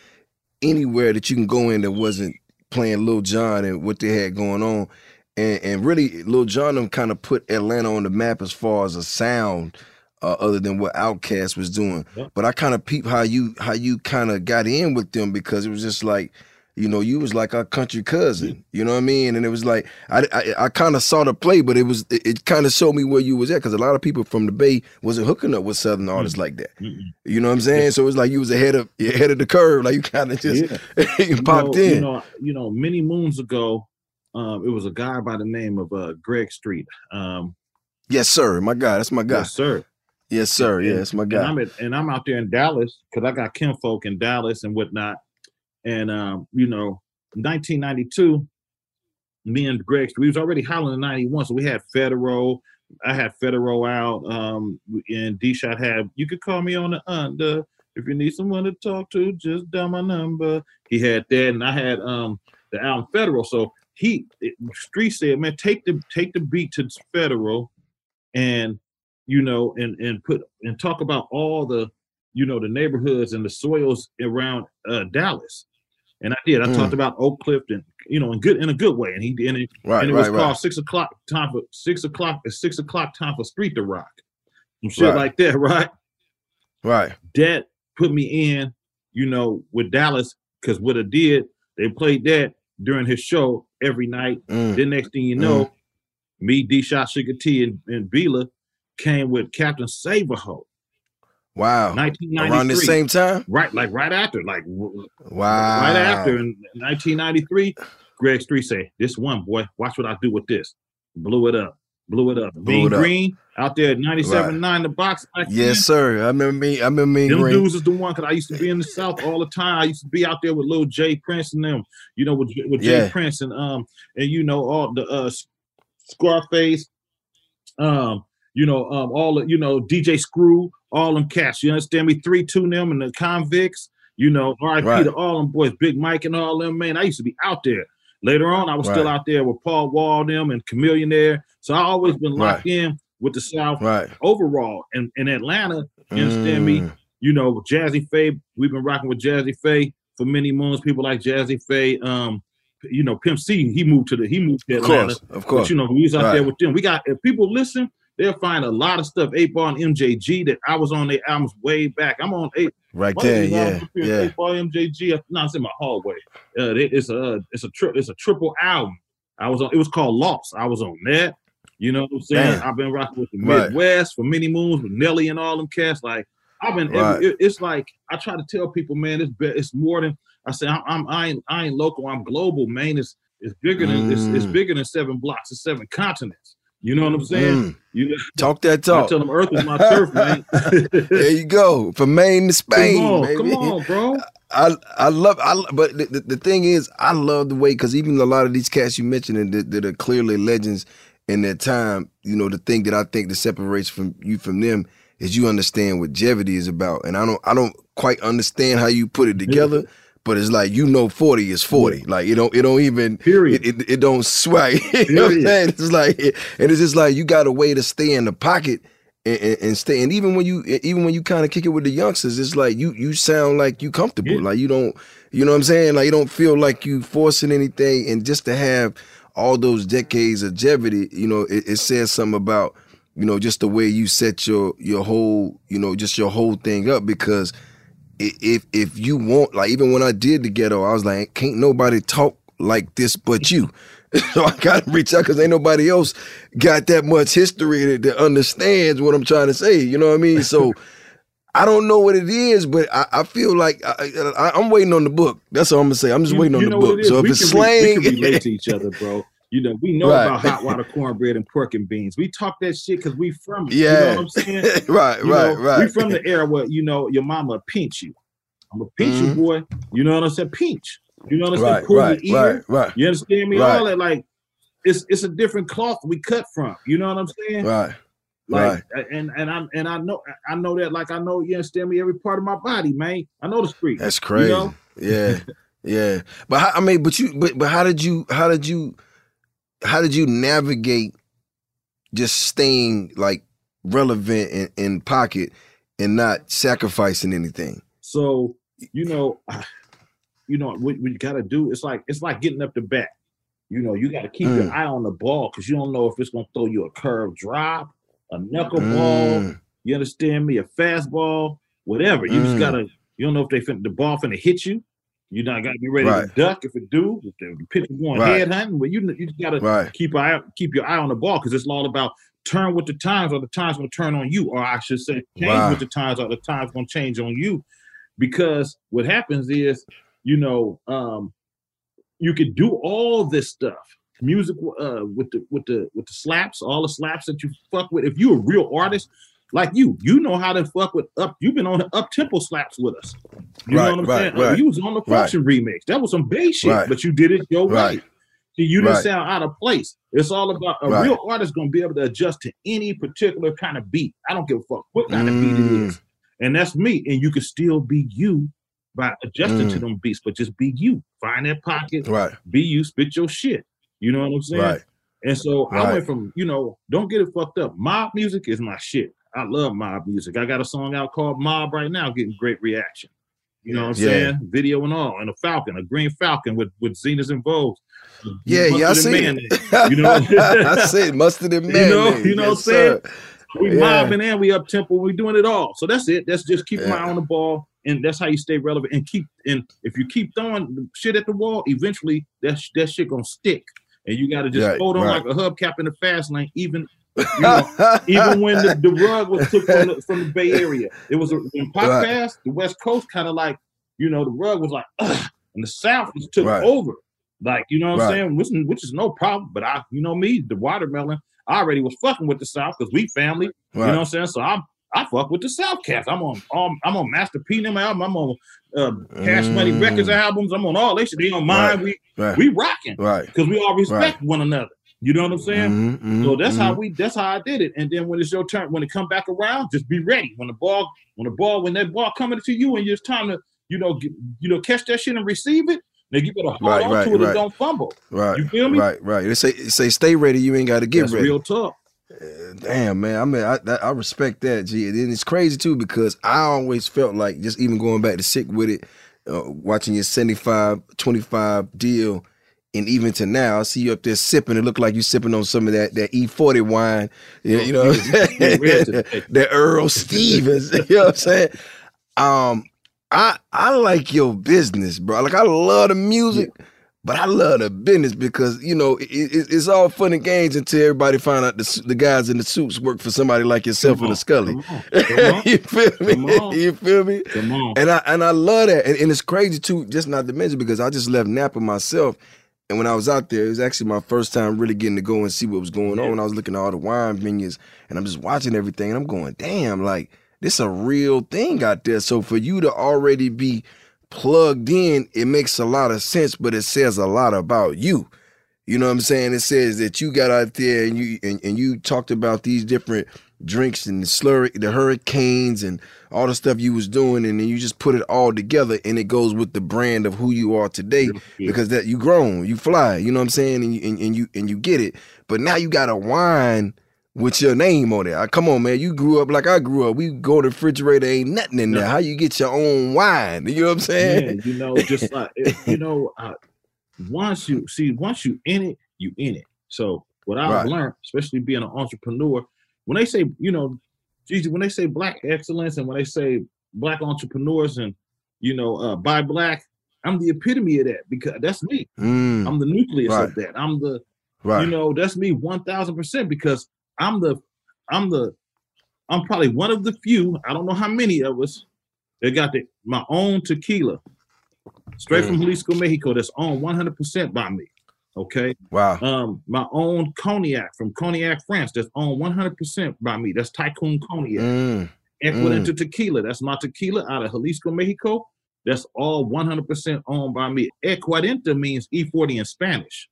Speaker 2: anywhere that you can go in that wasn't playing Lil Jon and what they had going on. And and really Lil Jon them kind of put Atlanta on the map as far as a sound. Uh, other than what Outkast was doing,
Speaker 3: Yeah.
Speaker 2: but I kind of peep how you how you kind of got in with them because it was just like, you know, you was like our country cousin, you know what I mean? And it was like I I, I kind of saw the play, but it was it, it kind of showed me where you was at because a lot of people from the Bay wasn't hooking up with Southern artists like that.
Speaker 3: Mm-mm.
Speaker 2: You know what I'm saying? So it was like you was ahead of ahead of the curve, like you kind of just you popped
Speaker 3: know,
Speaker 2: in.
Speaker 3: You know, you know, many moons ago, um, it was a guy by the name of uh, Greg Street. Um,
Speaker 2: yes, sir. My guy, that's my guy.
Speaker 3: yes, sir.
Speaker 2: Yes, sir. Yeah,
Speaker 3: And-
Speaker 2: that's my
Speaker 3: And
Speaker 2: guy.
Speaker 3: I'm at, and I'm out there in Dallas because I got kinfolk in Dallas and whatnot. And um, you know, 1992, me and Greg, we was already hollering in 91, so we had Federal. I had Federal out, um, and D Shot had. You could call me on the under if you need someone to talk to. Just dial my number. He had that, and I had um the album Federal. So he it, Street said, "Man, take the take the beat to Federal, and you know, and and put and talk about all the you know the neighborhoods and the soils around uh, Dallas." And I did. I
Speaker 2: Mm.
Speaker 3: talked about Oak Cliff and you know in good in a good way. And he and it,
Speaker 2: Right,
Speaker 3: and it was
Speaker 2: right,
Speaker 3: called
Speaker 2: right.
Speaker 3: six o'clock time for six o'clock. It's six o'clock time for Street to Rock. Some shit
Speaker 2: Right.
Speaker 3: like that, right?
Speaker 2: Right.
Speaker 3: that put me in, you know, with Dallas, because what it did, they played that during his show every night.
Speaker 2: Mm.
Speaker 3: Then next thing you know, me, D Shot, Suga T, and, and Bila came with Captain Save a Hoe,
Speaker 2: Wow.
Speaker 3: 1993.
Speaker 2: Around the same time?
Speaker 3: Right, like right after, like
Speaker 2: Wow.
Speaker 3: right after in 1993, Greg Street say, "This one boy, watch what I do with this." Blew it up, blew it up.
Speaker 2: Blew
Speaker 3: Mean
Speaker 2: it up.
Speaker 3: Green out there at 97.9 the box. back
Speaker 2: Yes, sir. I remember me. I remember me.
Speaker 3: Them
Speaker 2: Green.
Speaker 3: dudes is the one because I used to be in the South all the time. I used to be out there with little J Prince and them, you know, with, with Jay
Speaker 2: Yeah.
Speaker 3: Prince and um and you know all the uh Scarface, um, you know, um all the you know DJ Screw, all them cats. You understand me? Three two them and the convicts. You know, R.I.P.
Speaker 2: Right.
Speaker 3: to all them boys, Big Mike and all them. Man, I used to be out there. Later on, I was still out there with Paul Wall them and Chamillionaire. So I always been locked in with the South
Speaker 2: Right.
Speaker 3: overall. And in Atlanta, you understand me?
Speaker 2: Mm.
Speaker 3: You know, Jazze Pha, we've been rocking with Jazze Pha for many moons. People like Jazze Pha, um, you know, Pimp C, he moved to the he moved to
Speaker 2: Of
Speaker 3: Atlanta.
Speaker 2: course, of course.
Speaker 3: But you know, we was out there with them. We got if people listen, they'll find a lot of stuff. Eight Ball and MJG that I was on their albums way back. I'm on eight.
Speaker 2: Right there, yeah,
Speaker 3: albums up here,
Speaker 2: yeah.
Speaker 3: Eight Ball MJG. I- No, it's in my hallway. Uh, it's a it's a tri- it's a triple album. I was on. It was called Lost. I was on that. You know what I'm saying?
Speaker 2: Damn.
Speaker 3: I've been rocking with the
Speaker 2: Right.
Speaker 3: Midwest for many moons with Nelly and all them cats. Like I've been. every-
Speaker 2: Right.
Speaker 3: it- it's like I try to tell people, man. It's be, it's more than I say. I'm, I'm I ain't I ain't local. I'm global, man. It's it's bigger than it's, it's
Speaker 2: Mm.
Speaker 3: bigger than seven blocks. It's seven continents. You know what I'm saying?
Speaker 2: Mm.
Speaker 3: You know,
Speaker 2: Talk that
Speaker 3: I
Speaker 2: talk.
Speaker 3: tell them Earth is my turf, man.
Speaker 2: there you go. From Maine to Spain,
Speaker 3: come on,
Speaker 2: baby.
Speaker 3: come on, bro.
Speaker 2: I I love I but the, the, the thing is I love the way because even a lot of these cats you mentioned that, that are clearly legends in their time. You know the thing that I think that separates from you from them is you understand what Jevity is about, and I don't I don't quite understand how you put it together. But it's like you know, forty is forty. Like it don't, it don't even.
Speaker 3: Period.
Speaker 2: It, it, it don't sway. you know what I'm saying? It's like, and it's just like you got a way to stay in the pocket and, and, and stay. And even when you, even when you kind of kick it with the youngsters, it's like you, you sound like you comfortable.
Speaker 3: Yeah.
Speaker 2: Like you don't, you know what I'm saying? Like you don't feel like you forcing anything. And just to have all those decades of longevity, you know, it, it says something about, you know, just the way you set your your whole, you know, just your whole thing up because if if you want like even when I did the ghetto, I was like, can't nobody talk like this but you. so I gotta reach out because ain't nobody else got that much history that, that understands what I'm trying to say. You know what I mean? So I don't know what it is, but I, I feel like I, I, am waiting on the book. That's all I'm gonna say. I'm just
Speaker 3: You-
Speaker 2: waiting on the book. So if
Speaker 3: we
Speaker 2: it's slang,
Speaker 3: we can relate to each other, bro. You know, we know
Speaker 2: Right.
Speaker 3: about hot water cornbread and pork and beans. We talk that shit because we from it.
Speaker 2: Yeah.
Speaker 3: You know what I'm saying?
Speaker 2: right,
Speaker 3: You
Speaker 2: right,
Speaker 3: know,
Speaker 2: right.
Speaker 3: We from the era where you know your mama pinch you. I'm a pinch
Speaker 2: Mhm.
Speaker 3: you, boy. You know what I'm saying? Pinch. You know what I'm saying?
Speaker 2: right,
Speaker 3: Pull
Speaker 2: right, right, right,
Speaker 3: You understand me?
Speaker 2: Right.
Speaker 3: All that like it's it's a different cloth we cut from. You know what I'm saying?
Speaker 2: right,
Speaker 3: Like and and I and I know I know that like I know you understand me every part of my body, man. I know the street.
Speaker 2: That's crazy.
Speaker 3: know?
Speaker 2: Yeah, yeah. But how, I mean, but you, but but how did you, how did you, how did you navigate just staying like relevant in, in pocket and not sacrificing anything?
Speaker 3: So you know, you know what, you got to do. It's like it's like getting up the bat. You know, you got to keep your
Speaker 2: Mm.
Speaker 3: eye on the ball because you don't know if it's gonna throw you a curve drop, a knuckleball.
Speaker 2: Mm,
Speaker 3: You understand me? A fastball, whatever. You just
Speaker 2: Mm.
Speaker 3: gotta. You don't know if they fin- the ball finna hit you. You not gotta be ready
Speaker 2: Right.
Speaker 3: to duck if it do. If the pitcher going
Speaker 2: Right.
Speaker 3: head hunting, but you you just gotta
Speaker 2: right,
Speaker 3: keep eye keep your eye on the ball because it's all about turn with the times or the times gonna turn on you, or I should say change
Speaker 2: Wow.
Speaker 3: with the times or the times gonna change on you. Because what happens is, you know, um, you could do all this stuff, music uh with the with the with the slaps, all the slaps that you fuck with. If you're a real artist like you, you know how to fuck with up. You've been on the up tempo slaps with us. You
Speaker 2: Right,
Speaker 3: know what I'm
Speaker 2: right,
Speaker 3: saying?
Speaker 2: right.
Speaker 3: You was on the
Speaker 2: Right.
Speaker 3: function remix. That was some bass shit,
Speaker 2: Right.
Speaker 3: but you did it your way.
Speaker 2: Right.
Speaker 3: See, you didn't
Speaker 2: Right.
Speaker 3: sound out of place. It's all about a
Speaker 2: Right.
Speaker 3: real artist gonna be able to adjust to any particular kind of beat. I don't give a fuck what kind of beat it
Speaker 2: Mm.
Speaker 3: And that's me. And you can still be you by adjusting to
Speaker 2: Mm.
Speaker 3: them beats, but just be you. Find that pocket,
Speaker 2: right,
Speaker 3: be you, spit your shit. You know what I'm saying?
Speaker 2: right.
Speaker 3: And so I went from, you know, don't get it fucked up. Mob music is my shit. I love mob music. I got a song out called Mob right now, getting great reaction. You know what I'm
Speaker 2: Yeah.
Speaker 3: saying? Video and all, and a falcon, a green falcon with with Zeniths and Vogues.
Speaker 2: Yeah, yeah, I see it.
Speaker 3: You know,
Speaker 2: I see it. Mustard and
Speaker 3: You know-
Speaker 2: mayonnaise.
Speaker 3: you know what I'm
Speaker 2: saying? sir.
Speaker 3: we
Speaker 2: Yeah.
Speaker 3: mobbing and we up tempo. We doing it all. So that's it. That's just keep my
Speaker 2: Yeah.
Speaker 3: eye on the ball, and that's how you stay relevant. And keep and if you keep throwing shit at the wall, eventually that that shit gonna stick. And you got to just
Speaker 2: Right,
Speaker 3: hold on
Speaker 2: right.
Speaker 3: like a hubcap in the fast lane, even you know, even when the, the rug was took from the, from the Bay Area. It was a, when Pop
Speaker 2: Right.
Speaker 3: passed, the West Coast kind of like, you know, the rug was like, Ugh, and the South just took
Speaker 2: Right.
Speaker 3: over. Like, you know what
Speaker 2: Right.
Speaker 3: I'm saying? Which, which is no problem. But I, you know me, the watermelon, I already was fucking with the South because we family. You know what I'm saying? So I'm I fuck with the South cats. I'm on um, I'm on Master P and them album. I'm on uh, Cash Money
Speaker 2: Mm.
Speaker 3: Records albums. I'm on all they shit. They on mine.
Speaker 2: Right.
Speaker 3: We
Speaker 2: right,
Speaker 3: we rocking
Speaker 2: right.
Speaker 3: because we all respect one another. You know what I'm saying?
Speaker 2: Mhm, mhm,
Speaker 3: So that's how
Speaker 2: mhm.
Speaker 3: we that's how I did it. And then when it's your turn, when it come back around, just be ready. When the ball, when the ball, when that ball coming to you, and it's time to, you know, get, you know, catch that shit and receive it. Now you better hold
Speaker 2: Right,
Speaker 3: on
Speaker 2: right,
Speaker 3: to it
Speaker 2: right.
Speaker 3: and don't fumble.
Speaker 2: Right.
Speaker 3: You feel me?
Speaker 2: Right, right. They say say stay ready. You ain't got to get
Speaker 3: That's
Speaker 2: ready.
Speaker 3: real talk.
Speaker 2: Damn, man. I mean, I that, I respect that. G, and it's crazy too because I always felt like just even going back to sick with it, uh, watching your 75, 25 deal, and even to now, I see you up there sipping. It look like you sipping on some of that that E40 wine. You, you know, what I'm saying?
Speaker 3: Get rid of it.
Speaker 2: that Earl Stevens. you know what I'm saying? Um, I I like your business, bro. Like I love the music. But I love the business because you know it, it, it's all fun and games until everybody find out the, the guys in the suits work for somebody like yourself or the Scully.
Speaker 3: Come on, come on,
Speaker 2: you feel me?
Speaker 3: Come on.
Speaker 2: You feel me?
Speaker 3: come on.
Speaker 2: And I and I love that, and, and it's crazy too. Just not to mention because I just left Napa myself, and when I was out there, it was actually my first time really getting to go and see what was going on. And I was looking at all the wine vineyards, and I'm just watching everything, and I'm going, damn, like this a real thing out there. So for you to already be plugged in, it makes a lot of sense, but it says a lot about you. You know what I'm saying? It says that you got out there and you and, and you talked about these different drinks and the slurry, the hurricanes and all the stuff you was doing, and then you just put it all together and it goes with the brand of who you are today because that you grown, you fly, you know what I'm saying? And you and, and you and you get it. But now you got a wine with your name on it. Ah, Come on, man. You grew up like I grew up. We go to the refrigerator, ain't nothing in there. How you get your own wine? You know what I'm saying?
Speaker 3: Yeah, you know, just like you know, uh, once you see, once you in it, you in it. So what I've
Speaker 2: Right.
Speaker 3: learned, especially being an entrepreneur, when they say, you know, geez, when they say black excellence and when they say black entrepreneurs and you know, uh, buy black, I'm the epitome of that because that's me.
Speaker 2: Mm,
Speaker 3: I'm the nucleus
Speaker 2: Right.
Speaker 3: of that. I'm the
Speaker 2: right.
Speaker 3: you know, that's me one thousand percent because I'm the I'm the I'm probably one of the few. I don't know how many of us that got the, my own tequila, straight from
Speaker 2: Mm.
Speaker 3: Jalisco, Mexico. That's owned 100 percent by me. Okay.
Speaker 2: Wow.
Speaker 3: Um, my own cognac from Cognac, France. That's owned 100 percent by me. That's Tycoon Cognac.
Speaker 2: Mm.
Speaker 3: Equinental Tequila. That's my tequila out of Jalisco, Mexico. That's all 100% owned by me. Ecuadenta means E40 in Spanish.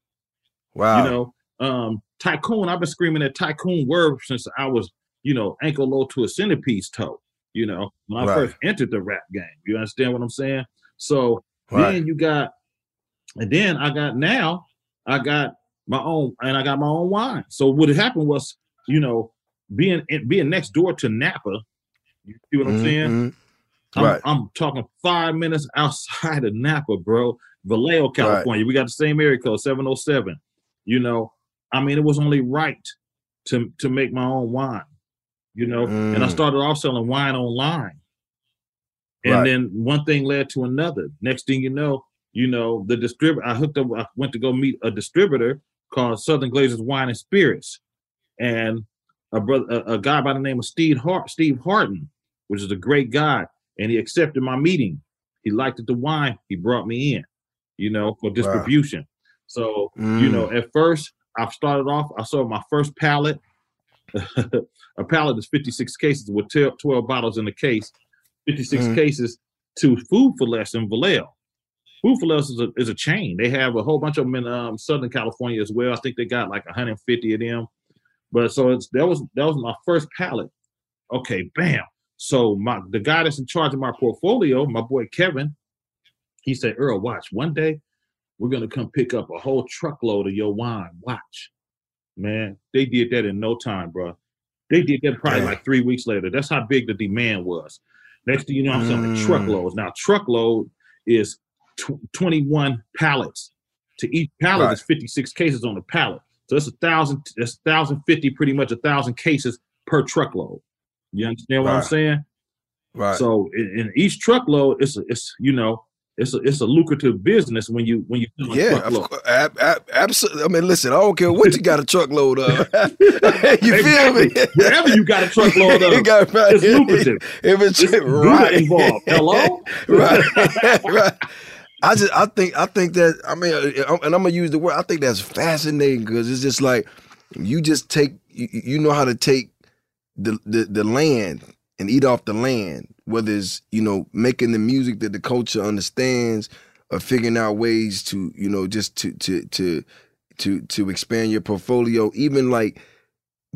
Speaker 2: Wow.
Speaker 3: You know, um, tycoon. I've been screaming that tycoon word since I was, you know, ankle low to a centipede's toe. You know, when I
Speaker 2: Right.
Speaker 3: first entered the rap game. You understand what I'm saying? So
Speaker 2: Right.
Speaker 3: then you got, and then I got now, I got my own, and I got my own wine. So what had happened was, you know, being being next door to Napa. You see what I'm
Speaker 2: Mhm,
Speaker 3: saying? I'm,
Speaker 2: Right.
Speaker 3: I'm talking five minutes outside of Napa, bro. Vallejo, California. We got the same area code, 707. You know, I mean, it was only right to to make my own wine. You know, and I
Speaker 2: Mm.
Speaker 3: started off selling wine online. And
Speaker 2: Right.
Speaker 3: then one thing led to another. Next thing you know, you know, the distributor I hooked up, I went to go meet a distributor called Southern Glazer's Wine and Spirits. And a brother, a, a guy by the name of Steve Hart, Steve Harton, which is a great guy, and he accepted my meeting. He liked it, the wine. He brought me in, you know, for distribution. So, you
Speaker 2: Mm.
Speaker 3: know, at first I started off, I sold my first pallet. a pallet is 56 cases with 12, 12 bottles in the case, 56
Speaker 2: Mhm.
Speaker 3: cases to Food 4 Less in Vallejo. Food 4 Less is a, is a chain. They have a whole bunch of them in um, Southern California as well. I think they got like 150 of them. But so it's that was that was my first pallet. Okay, bam. So my the guy that's in charge of my portfolio, my boy Kevin, he said, Earl, watch, one day we're gonna come pick up a whole truckload of your wine. Watch. Man, they did that in no time, bro. They did that probably like three weeks later. That's how big the demand was. Next thing you know, I'm selling
Speaker 2: Mm.
Speaker 3: truckloads. Now, truckload is tw- 21 pallets. To each pallet
Speaker 2: Right.
Speaker 3: is 56 cases on the pallet. So that's a thousand, that's thousand fifty, pretty much a thousand cases per truckload. You understand what I'm saying?
Speaker 2: Right.
Speaker 3: So in, in each truckload, it's a, it's you know, it's a it's a lucrative business when you when you
Speaker 2: Yeah,
Speaker 3: truckload.
Speaker 2: of course, ab- ab- absolutely. I mean, listen, I don't care what you got a truckload of. you feel me?
Speaker 3: Wherever you got a truckload of,
Speaker 2: got- right.
Speaker 3: it's lucrative.
Speaker 2: If it's,
Speaker 3: It's
Speaker 2: right
Speaker 3: involved. Hello?
Speaker 2: right, right. I just, I think, I think that, I mean, uh, and I'm gonna use the word. I think that's fascinating because it's just like you just take, you, you know how to take the, the the land and eat off the land. Whether it's you know making the music that the culture understands, or figuring out ways to you know just to to to to to expand your portfolio. Even like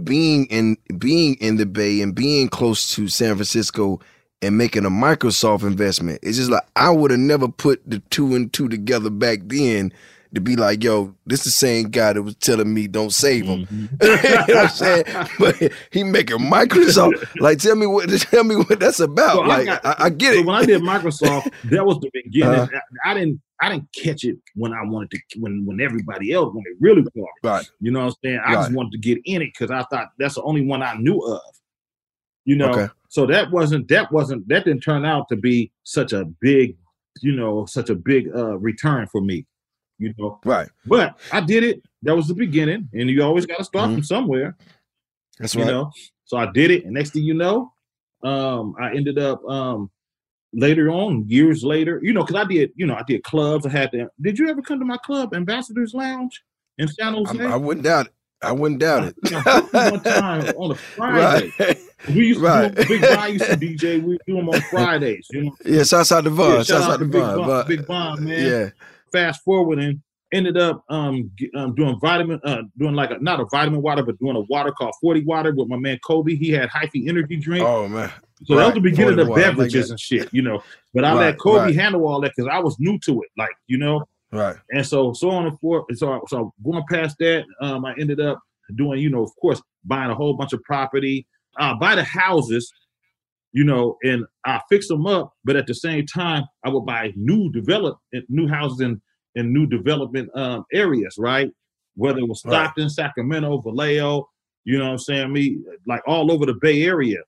Speaker 2: being in being in the Bay and being close to San Francisco and making a Microsoft investment. It's just like I would have never put the two and two together back then to be like, yo, this is the same guy that was telling me don't save him. you know what I'm saying? But he making Microsoft. Like, tell me what tell me what that's about.
Speaker 3: So I
Speaker 2: like
Speaker 3: got-
Speaker 2: I, I get
Speaker 3: So
Speaker 2: it.
Speaker 3: when I did Microsoft, that was the beginning.
Speaker 2: Uh-huh.
Speaker 3: I, I didn't I didn't catch it when I wanted to when when everybody else when it really it.
Speaker 2: Right.
Speaker 3: You know what I'm saying? I just wanted to get in it because I thought that's the only one I knew of. You know,
Speaker 2: Okay.
Speaker 3: so that wasn't that wasn't that didn't turn out to be such a big, you know, such a big uh return for me. You know,
Speaker 2: Right.
Speaker 3: but I did it. That was the beginning, and you always got to start
Speaker 2: Mhm.
Speaker 3: from somewhere.
Speaker 2: That's right.
Speaker 3: you know. So I did it, and next thing you know, um, I ended up um later on, years later, you know, because I did, you know, I did clubs. I had to. Did you ever come to my club, Ambassadors Lounge in San Jose?
Speaker 2: I, I wouldn't doubt it. I wouldn't doubt it.
Speaker 3: I booked you one time on a Friday.
Speaker 2: right.
Speaker 3: We used to
Speaker 2: Right.
Speaker 3: do Big Bond used to DJ. We do them on Fridays. You know,
Speaker 2: Yeah, shouts out to Vaughn.
Speaker 3: Yeah, shout
Speaker 2: shouts
Speaker 3: out
Speaker 2: out to
Speaker 3: to Big. Bond,
Speaker 2: Vaughn.
Speaker 3: Big Bond, man.
Speaker 2: Yeah.
Speaker 3: fast forward and ended up um, um doing vitamin uh doing like a not a vitamin water but doing a water called 40 water with my man Kobe. He had hyphy energy drink.
Speaker 2: Oh man.
Speaker 3: so that was the beginning
Speaker 2: 40
Speaker 3: of
Speaker 2: water, I like
Speaker 3: beverages and shit, you know. But I
Speaker 2: Right,
Speaker 3: let Kobe
Speaker 2: right.
Speaker 3: handle all that because I was new to it, like you know.
Speaker 2: Right.
Speaker 3: And so so on and forth. So so going past that, um, I ended up doing, you know, of course, buying a whole bunch of property, uh, buy the houses, you know, and I fix them up. But at the same time, I would buy new develop new houses in in new development um, areas, right? Whether it was
Speaker 2: Right.
Speaker 3: Stockton, Sacramento, Vallejo, you know what I'm saying? Me like all over the Bay Area.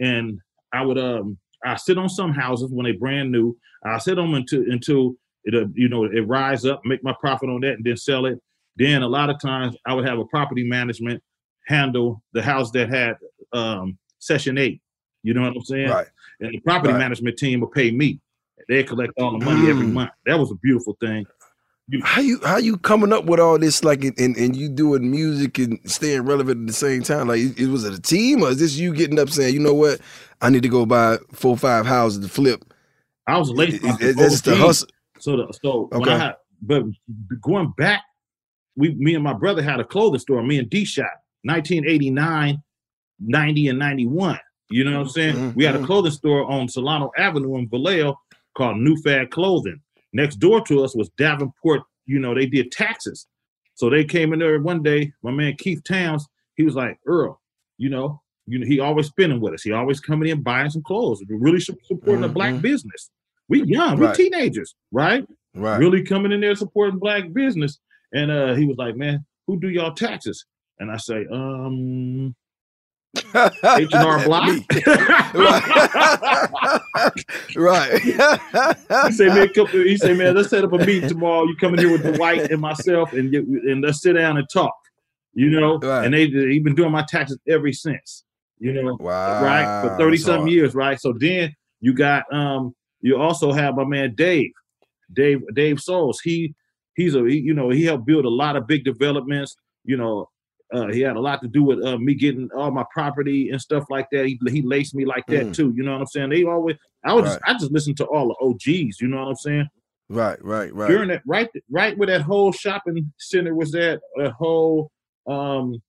Speaker 3: And I would um I sit on some houses when they brand new. I sit on them until until it uh, you know it rise up, make my profit on that, and then sell it. Then a lot of times I would have a property management handle the house that had um Section Eight. You know what I'm saying?
Speaker 2: Right.
Speaker 3: And the property
Speaker 2: Right.
Speaker 3: management team will pay me. They collect all the money every
Speaker 2: Mm.
Speaker 3: month. That was a beautiful thing.
Speaker 2: How you how you coming up with all this like and, and you doing music and staying relevant at the same time? Like it, was it a team or is this you getting up saying, you know what, I need to go buy four five houses to flip?
Speaker 3: I was late.
Speaker 2: Is- is- that's just the hustle.
Speaker 3: So the so when
Speaker 2: Okay.
Speaker 3: I had but going back, we me and my brother had a clothing store, me and D Shot, 1989, 90, and 91. You know what I'm saying?
Speaker 2: Mhm,
Speaker 3: We had a
Speaker 2: mhm.
Speaker 3: clothing store on Solano Avenue in Vallejo called New Fad Clothing. Next door to us was Davenport, you know, they did taxes. So they came in there one day, my man Keith Towns, he was like, Earl, you know, you know, he always spending with us. He always coming in buying some clothes, We really su- supporting the black
Speaker 2: Mhm.
Speaker 3: business. We young, we
Speaker 2: Right.
Speaker 3: teenagers, right?
Speaker 2: Right.
Speaker 3: Really coming in there supporting black business. And uh he was like, Man, who do y'all taxes? And I say, um, H and R Block.
Speaker 2: Right.
Speaker 3: he say, man, come, he say, man, let's set up a meeting tomorrow. You come in here with Dwight and myself, and get, and let's sit down and talk. You know,
Speaker 2: Right.
Speaker 3: and they he been doing my taxes ever since. You know,
Speaker 2: Wow.
Speaker 3: right for thirty something years, right? So then you got um, you also have my man Dave, Dave Dave Souls. He he's a he, you know he helped build a lot of big developments. You know, uh, he had a lot to do with uh, me getting all my property and stuff like that. He, he laced me like that
Speaker 2: Mm.
Speaker 3: too. You know what I'm saying? They always I was just,
Speaker 2: Right.
Speaker 3: I just listened to all the OGs. You know what I'm saying?
Speaker 2: Right, right, right.
Speaker 3: During that right right where that whole shopping center was at, a whole um,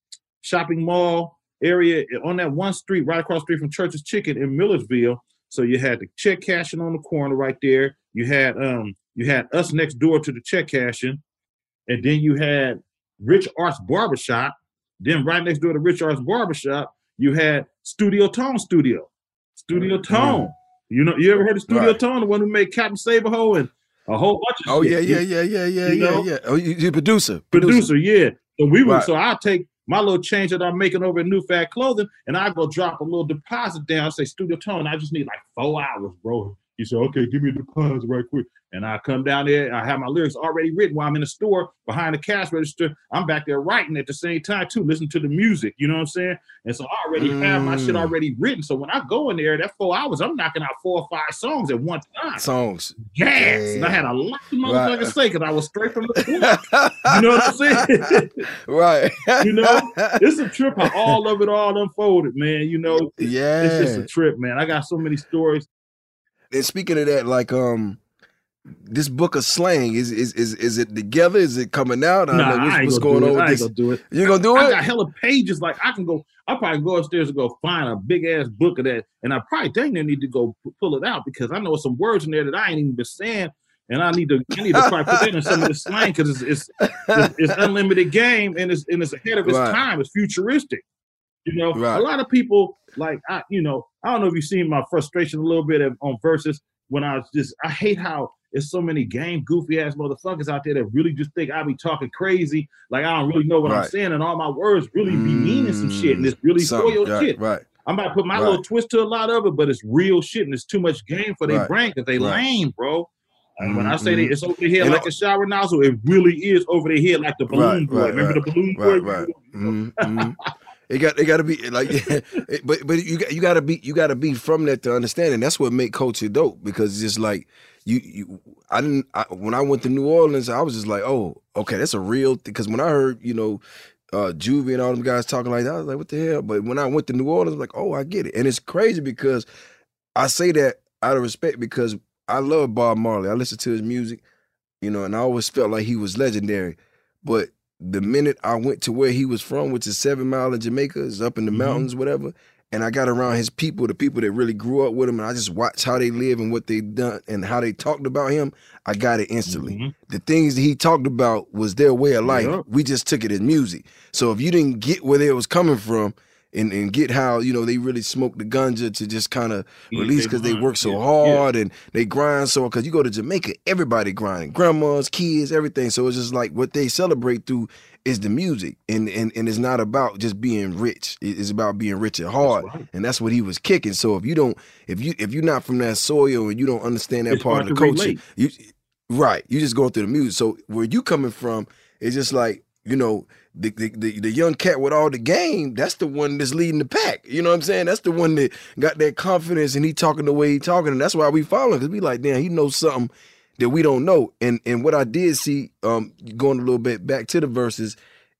Speaker 3: shopping mall area on that one street right across the street from Church's Chicken in Millersville. So you had the check cashing on the corner right there. You had um you had us next door to the check cashing, and then you had Rich Arts Barbershop. Then right next door to Richard's Barbershop, you had Studio Tone Studio. Studio mm-hmm. Tone. You know, you ever heard of Studio.
Speaker 2: Right.
Speaker 3: Tone, the one who made Captain Save a Hoe and a whole bunch of
Speaker 2: Oh
Speaker 3: shit.
Speaker 2: yeah, yeah, yeah, yeah, yeah,
Speaker 3: You
Speaker 2: yeah,
Speaker 3: know?
Speaker 2: yeah. Oh, you, you producer,
Speaker 3: producer, yeah. So we would
Speaker 2: Right.
Speaker 3: so I take my little change that I'm making over at New Fat Clothing, and I go drop a little deposit down, say Studio Tone. I just need like four hours, bro. He said, okay, give me the deposit right quick. And I come down there, I have my lyrics already written while I'm in the store behind the cash register. I'm back there writing at the same time, too, listening to the music. You know what I'm saying? And so I already have my shit
Speaker 2: Mm.
Speaker 3: already written. So when I go in there, that four hours, I'm knocking out four or five songs at one time.
Speaker 2: songs.
Speaker 3: Yes. And I had a lot of motherfuckers
Speaker 2: Right.
Speaker 3: say because I was straight from the block. You know what I'm saying?
Speaker 2: right.
Speaker 3: you know, it's a trip how all of it all unfolded, man. You know,
Speaker 2: Yeah.
Speaker 3: it's just a trip, man. I got so many stories.
Speaker 2: And speaking of that, like um, this book of slang is is is is it together? Is it coming out? I don't know what's, what's going
Speaker 3: do
Speaker 2: on.
Speaker 3: I
Speaker 2: with
Speaker 3: ain't
Speaker 2: this.
Speaker 3: gonna do it.
Speaker 2: You gonna do
Speaker 3: I
Speaker 2: it?
Speaker 3: I got hella pages. Like I can go. I probably go upstairs and go find a big ass book of that, and I probably dang near need to go pull it out because I know some words in there that I ain't even been saying, and I need to I need to probably put that in some of the slang because it's it's, it's it's unlimited game and it's and it's ahead of its
Speaker 2: Right.
Speaker 3: time. It's futuristic. You know,
Speaker 2: Right.
Speaker 3: a lot of people like I, you know, I don't know if you've seen my frustration a little bit on Verzuz when I was just I hate how there's so many game goofy ass motherfuckers out there that really just think I be talking crazy, like I don't really know what I'm saying, and all my words really be meaning some shit, and it's really
Speaker 2: Something,
Speaker 3: spoiled
Speaker 2: right,
Speaker 3: shit.
Speaker 2: Right.
Speaker 3: I'm about to put my
Speaker 2: Right.
Speaker 3: little twist to a lot of it, but it's real shit, and it's too much game for their
Speaker 2: Right.
Speaker 3: brain because they
Speaker 2: Right.
Speaker 3: lame, bro. And when I say that
Speaker 2: Mhm.
Speaker 3: it's over the head
Speaker 2: And
Speaker 3: like a shower nozzle, it really is over the head like the balloon
Speaker 2: Right,
Speaker 3: boy.
Speaker 2: right,
Speaker 3: Remember
Speaker 2: right.
Speaker 3: the balloon
Speaker 2: Right,
Speaker 3: boy?
Speaker 2: right. Mhm, mhm. It got it got to be like, it- but but you you got to be you got to be from that to understand, and that's what make culture dope because it's just like you you I didn't I, when I went to New Orleans, I was just like, oh, okay, that's a real because when I heard you know. Uh, Juvie and all them guys talking like that, I was like, "What the hell?" But when I went to New Orleans, I was like, "Oh, I get it." And it's crazy because I say that out of respect because I love Bob Marley. I listen to his music, you know, and I always felt like he was legendary. But the minute I went to where he was from, which is Seven Mile in Jamaica, is up in the
Speaker 3: Mhm.
Speaker 2: mountains, whatever, and I got around his people, the people that really grew up with him, and I just watched how they live and what they done and how they talked about him, I got it instantly.
Speaker 3: Mhm.
Speaker 2: The things that he talked about was their way of life.
Speaker 3: Yep.
Speaker 2: We just took it as music. So if you didn't get where they was coming from and, and get how, you know, they really smoke the ganja to just kind of release because they
Speaker 3: mind.
Speaker 2: work so
Speaker 3: Yeah,
Speaker 2: hard and they grind so because you go to Jamaica, everybody grinding, grandmas, kids, everything. So it's just like what they celebrate through is the music, and and and it's not about just being rich. It's about being rich at heart,
Speaker 3: right.
Speaker 2: and that's what he was kicking. So if you don't, if you if you're not from that soil and you don't understand that
Speaker 3: It's
Speaker 2: part of the culture,
Speaker 3: relate.
Speaker 2: you right, you just going through the music. So where you coming from, it's just like you know, the, the the the young cat with all the game, that's the one that's leading the pack. You know what I'm saying? That's the one that got that confidence and he talking the way he talking, and that's why we follow because we like, damn, he knows something that we don't know. And and what I did see, um, going a little bit back to the Verzuz,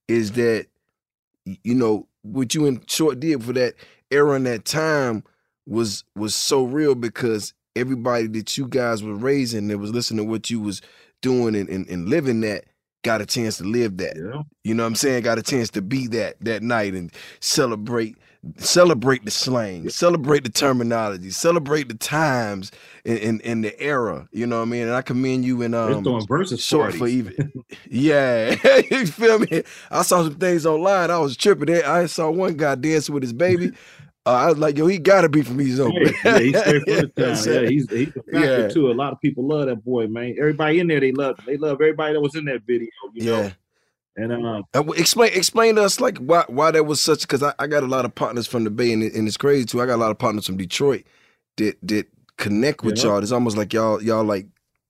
Speaker 2: is that you know what you and Short did for that era and that time was was so real because everybody that you guys were raising that was listening to what you was doing and, and, and living that got a chance to live that.
Speaker 3: Yeah.
Speaker 2: You know what I'm saying? Got a chance to be that that night and celebrate celebrate the slang, celebrate the terminology, celebrate the times and, and, and the era. You know what I mean? And I commend you and
Speaker 3: They're
Speaker 2: um
Speaker 3: versus
Speaker 2: short for even yeah you feel me i saw some things online i was tripping i saw one guy dancing with his baby uh, i was like yo he gotta be from east oakland
Speaker 3: Yeah, he's straight from the town. Yeah, he's he's a factor
Speaker 2: Yeah.
Speaker 3: too. A lot of people love that boy, man. Everybody in there, they love they love everybody that was in that video. You
Speaker 2: yeah
Speaker 3: know? And um,
Speaker 2: Uh, explain explain to us like why why that was such because I, I got a lot of partners from the Bay and, it- and it's crazy too. I got a lot of partners from Detroit that that connect with
Speaker 3: Yeah.
Speaker 2: y'all. It's almost like y'all y'all like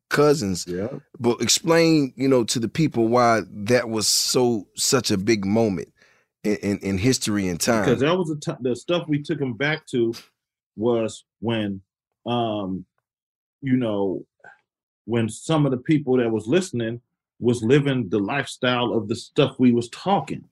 Speaker 2: cousins.
Speaker 3: yeah,
Speaker 2: But explain you know to the people why that was so such a big moment in in, history and time.
Speaker 3: because that was the t- the stuff we took him back to was when um you know when some of the people that was listening was living the lifestyle of the stuff we was talking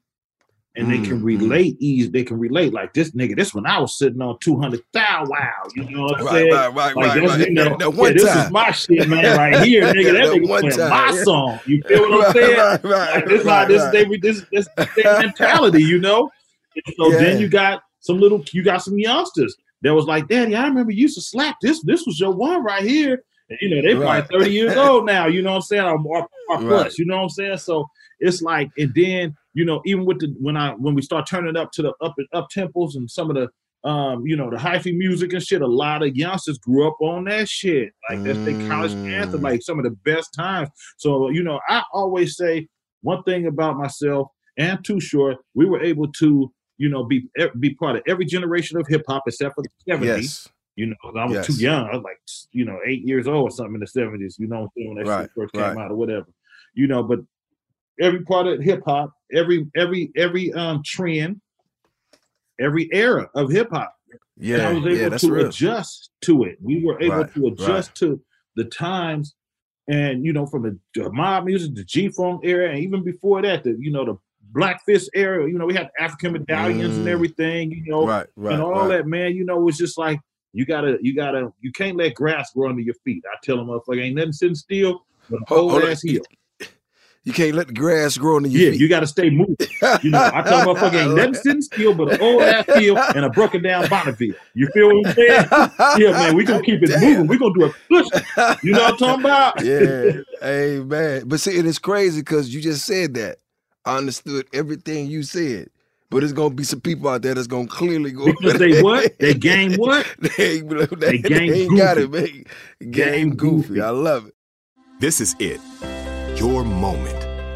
Speaker 3: and they can
Speaker 2: Mm, mm.
Speaker 3: relate easy they can relate like this nigga this when i was sitting on 200 thou wow you know what i'm
Speaker 2: right,
Speaker 3: saying
Speaker 2: right, right,
Speaker 3: like
Speaker 2: right, right.
Speaker 3: you know,
Speaker 2: That
Speaker 3: yeah,
Speaker 2: one
Speaker 3: this
Speaker 2: time.
Speaker 3: is my shit, man, right here, nigga. That
Speaker 2: That
Speaker 3: nigga
Speaker 2: one
Speaker 3: playing
Speaker 2: time,
Speaker 3: my song. You feel what I'm saying?
Speaker 2: Right, right,
Speaker 3: Like, this
Speaker 2: right,
Speaker 3: this
Speaker 2: right.
Speaker 3: they this this their mentality, you know. And so
Speaker 2: Yeah.
Speaker 3: then you got some little you got some youngsters that was like, Daddy, I remember you used to slap this. This was your one right here. And, you know, they
Speaker 2: Right.
Speaker 3: probably 30 years old now, you know what I'm saying? Or, or, or plus,
Speaker 2: Right.
Speaker 3: you know what I'm saying? So it's like, and then, you know, even with the when I when we start turning up to the up up tempos and some of the um, you know, the hyphy music and shit, a lot of youngsters grew up on that shit. Like that's their college anthem,
Speaker 2: Mm.
Speaker 3: like some of the best times. So, you know, I always say one thing about myself and Too Short, we were able to, you know, be be part of every generation of hip hop except for the 70s.
Speaker 2: yes,
Speaker 3: You know, I was too young. I was like, you know, eight years old or something in the 70s, you know, what I'm saying, when that
Speaker 2: Right,
Speaker 3: shit first
Speaker 2: right.
Speaker 3: came out or whatever. You know, but every part of hip hop, every every every um trend, every era of hip hop. And I
Speaker 2: yeah,
Speaker 3: was able
Speaker 2: yeah.
Speaker 3: To
Speaker 2: real.
Speaker 3: adjust to it. We were able
Speaker 2: Right,
Speaker 3: to adjust to the times, and you know, from the, mob music, the G Funk era, and even before that, the you know the Black Fist era. You know, we had African medallions and
Speaker 2: Mm.
Speaker 3: everything. You know,
Speaker 2: Right, right,
Speaker 3: and all
Speaker 2: right.
Speaker 3: that, man. You know, it's just like you gotta, you gotta, you can't let grass grow under your feet. I tell them, motherfucker, ain't nothing sitting still, but a
Speaker 2: Hold-
Speaker 3: whole
Speaker 2: hold
Speaker 3: ass hill.
Speaker 2: You can't let the grass grow under your
Speaker 3: Yeah,
Speaker 2: feet.
Speaker 3: you got to stay moving. You know, I tell motherfucker ain't nothing sitting still but an old ass field and a broken down Bonneville. You feel what I'm saying? Yeah, man, we gonna keep it
Speaker 2: Damn.
Speaker 3: moving. We gonna do a push. You know what I'm talking about?
Speaker 2: yeah. Hey man. But see, and it's crazy because you just said that. I understood everything you said. But it's gonna be some people out there that's gonna clearly go
Speaker 3: Because they what? They game what?
Speaker 2: they, they,
Speaker 3: They game
Speaker 2: ain't got it, man. Game,
Speaker 3: Game
Speaker 2: goofy.
Speaker 3: goofy.
Speaker 2: I love it.
Speaker 5: This is it. Your moment.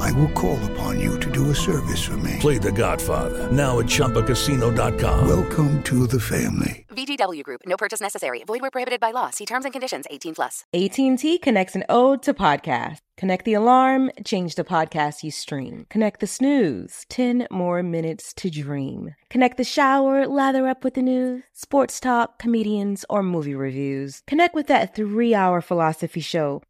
Speaker 6: I will call upon you to do a service for me.
Speaker 7: Play The Godfather now at ChumbaCasino.com.
Speaker 6: Welcome to the family.
Speaker 8: VGW Group. No purchase necessary. Void where prohibited by law. See terms and conditions. 18 plus.
Speaker 9: AT&T connects an ode to podcast. Connect the alarm, change the podcast you stream. Connect the snooze, 10 more minutes to dream. Connect the shower, lather up with the news, sports talk, comedians, or movie reviews. Connect with that three-hour philosophy show.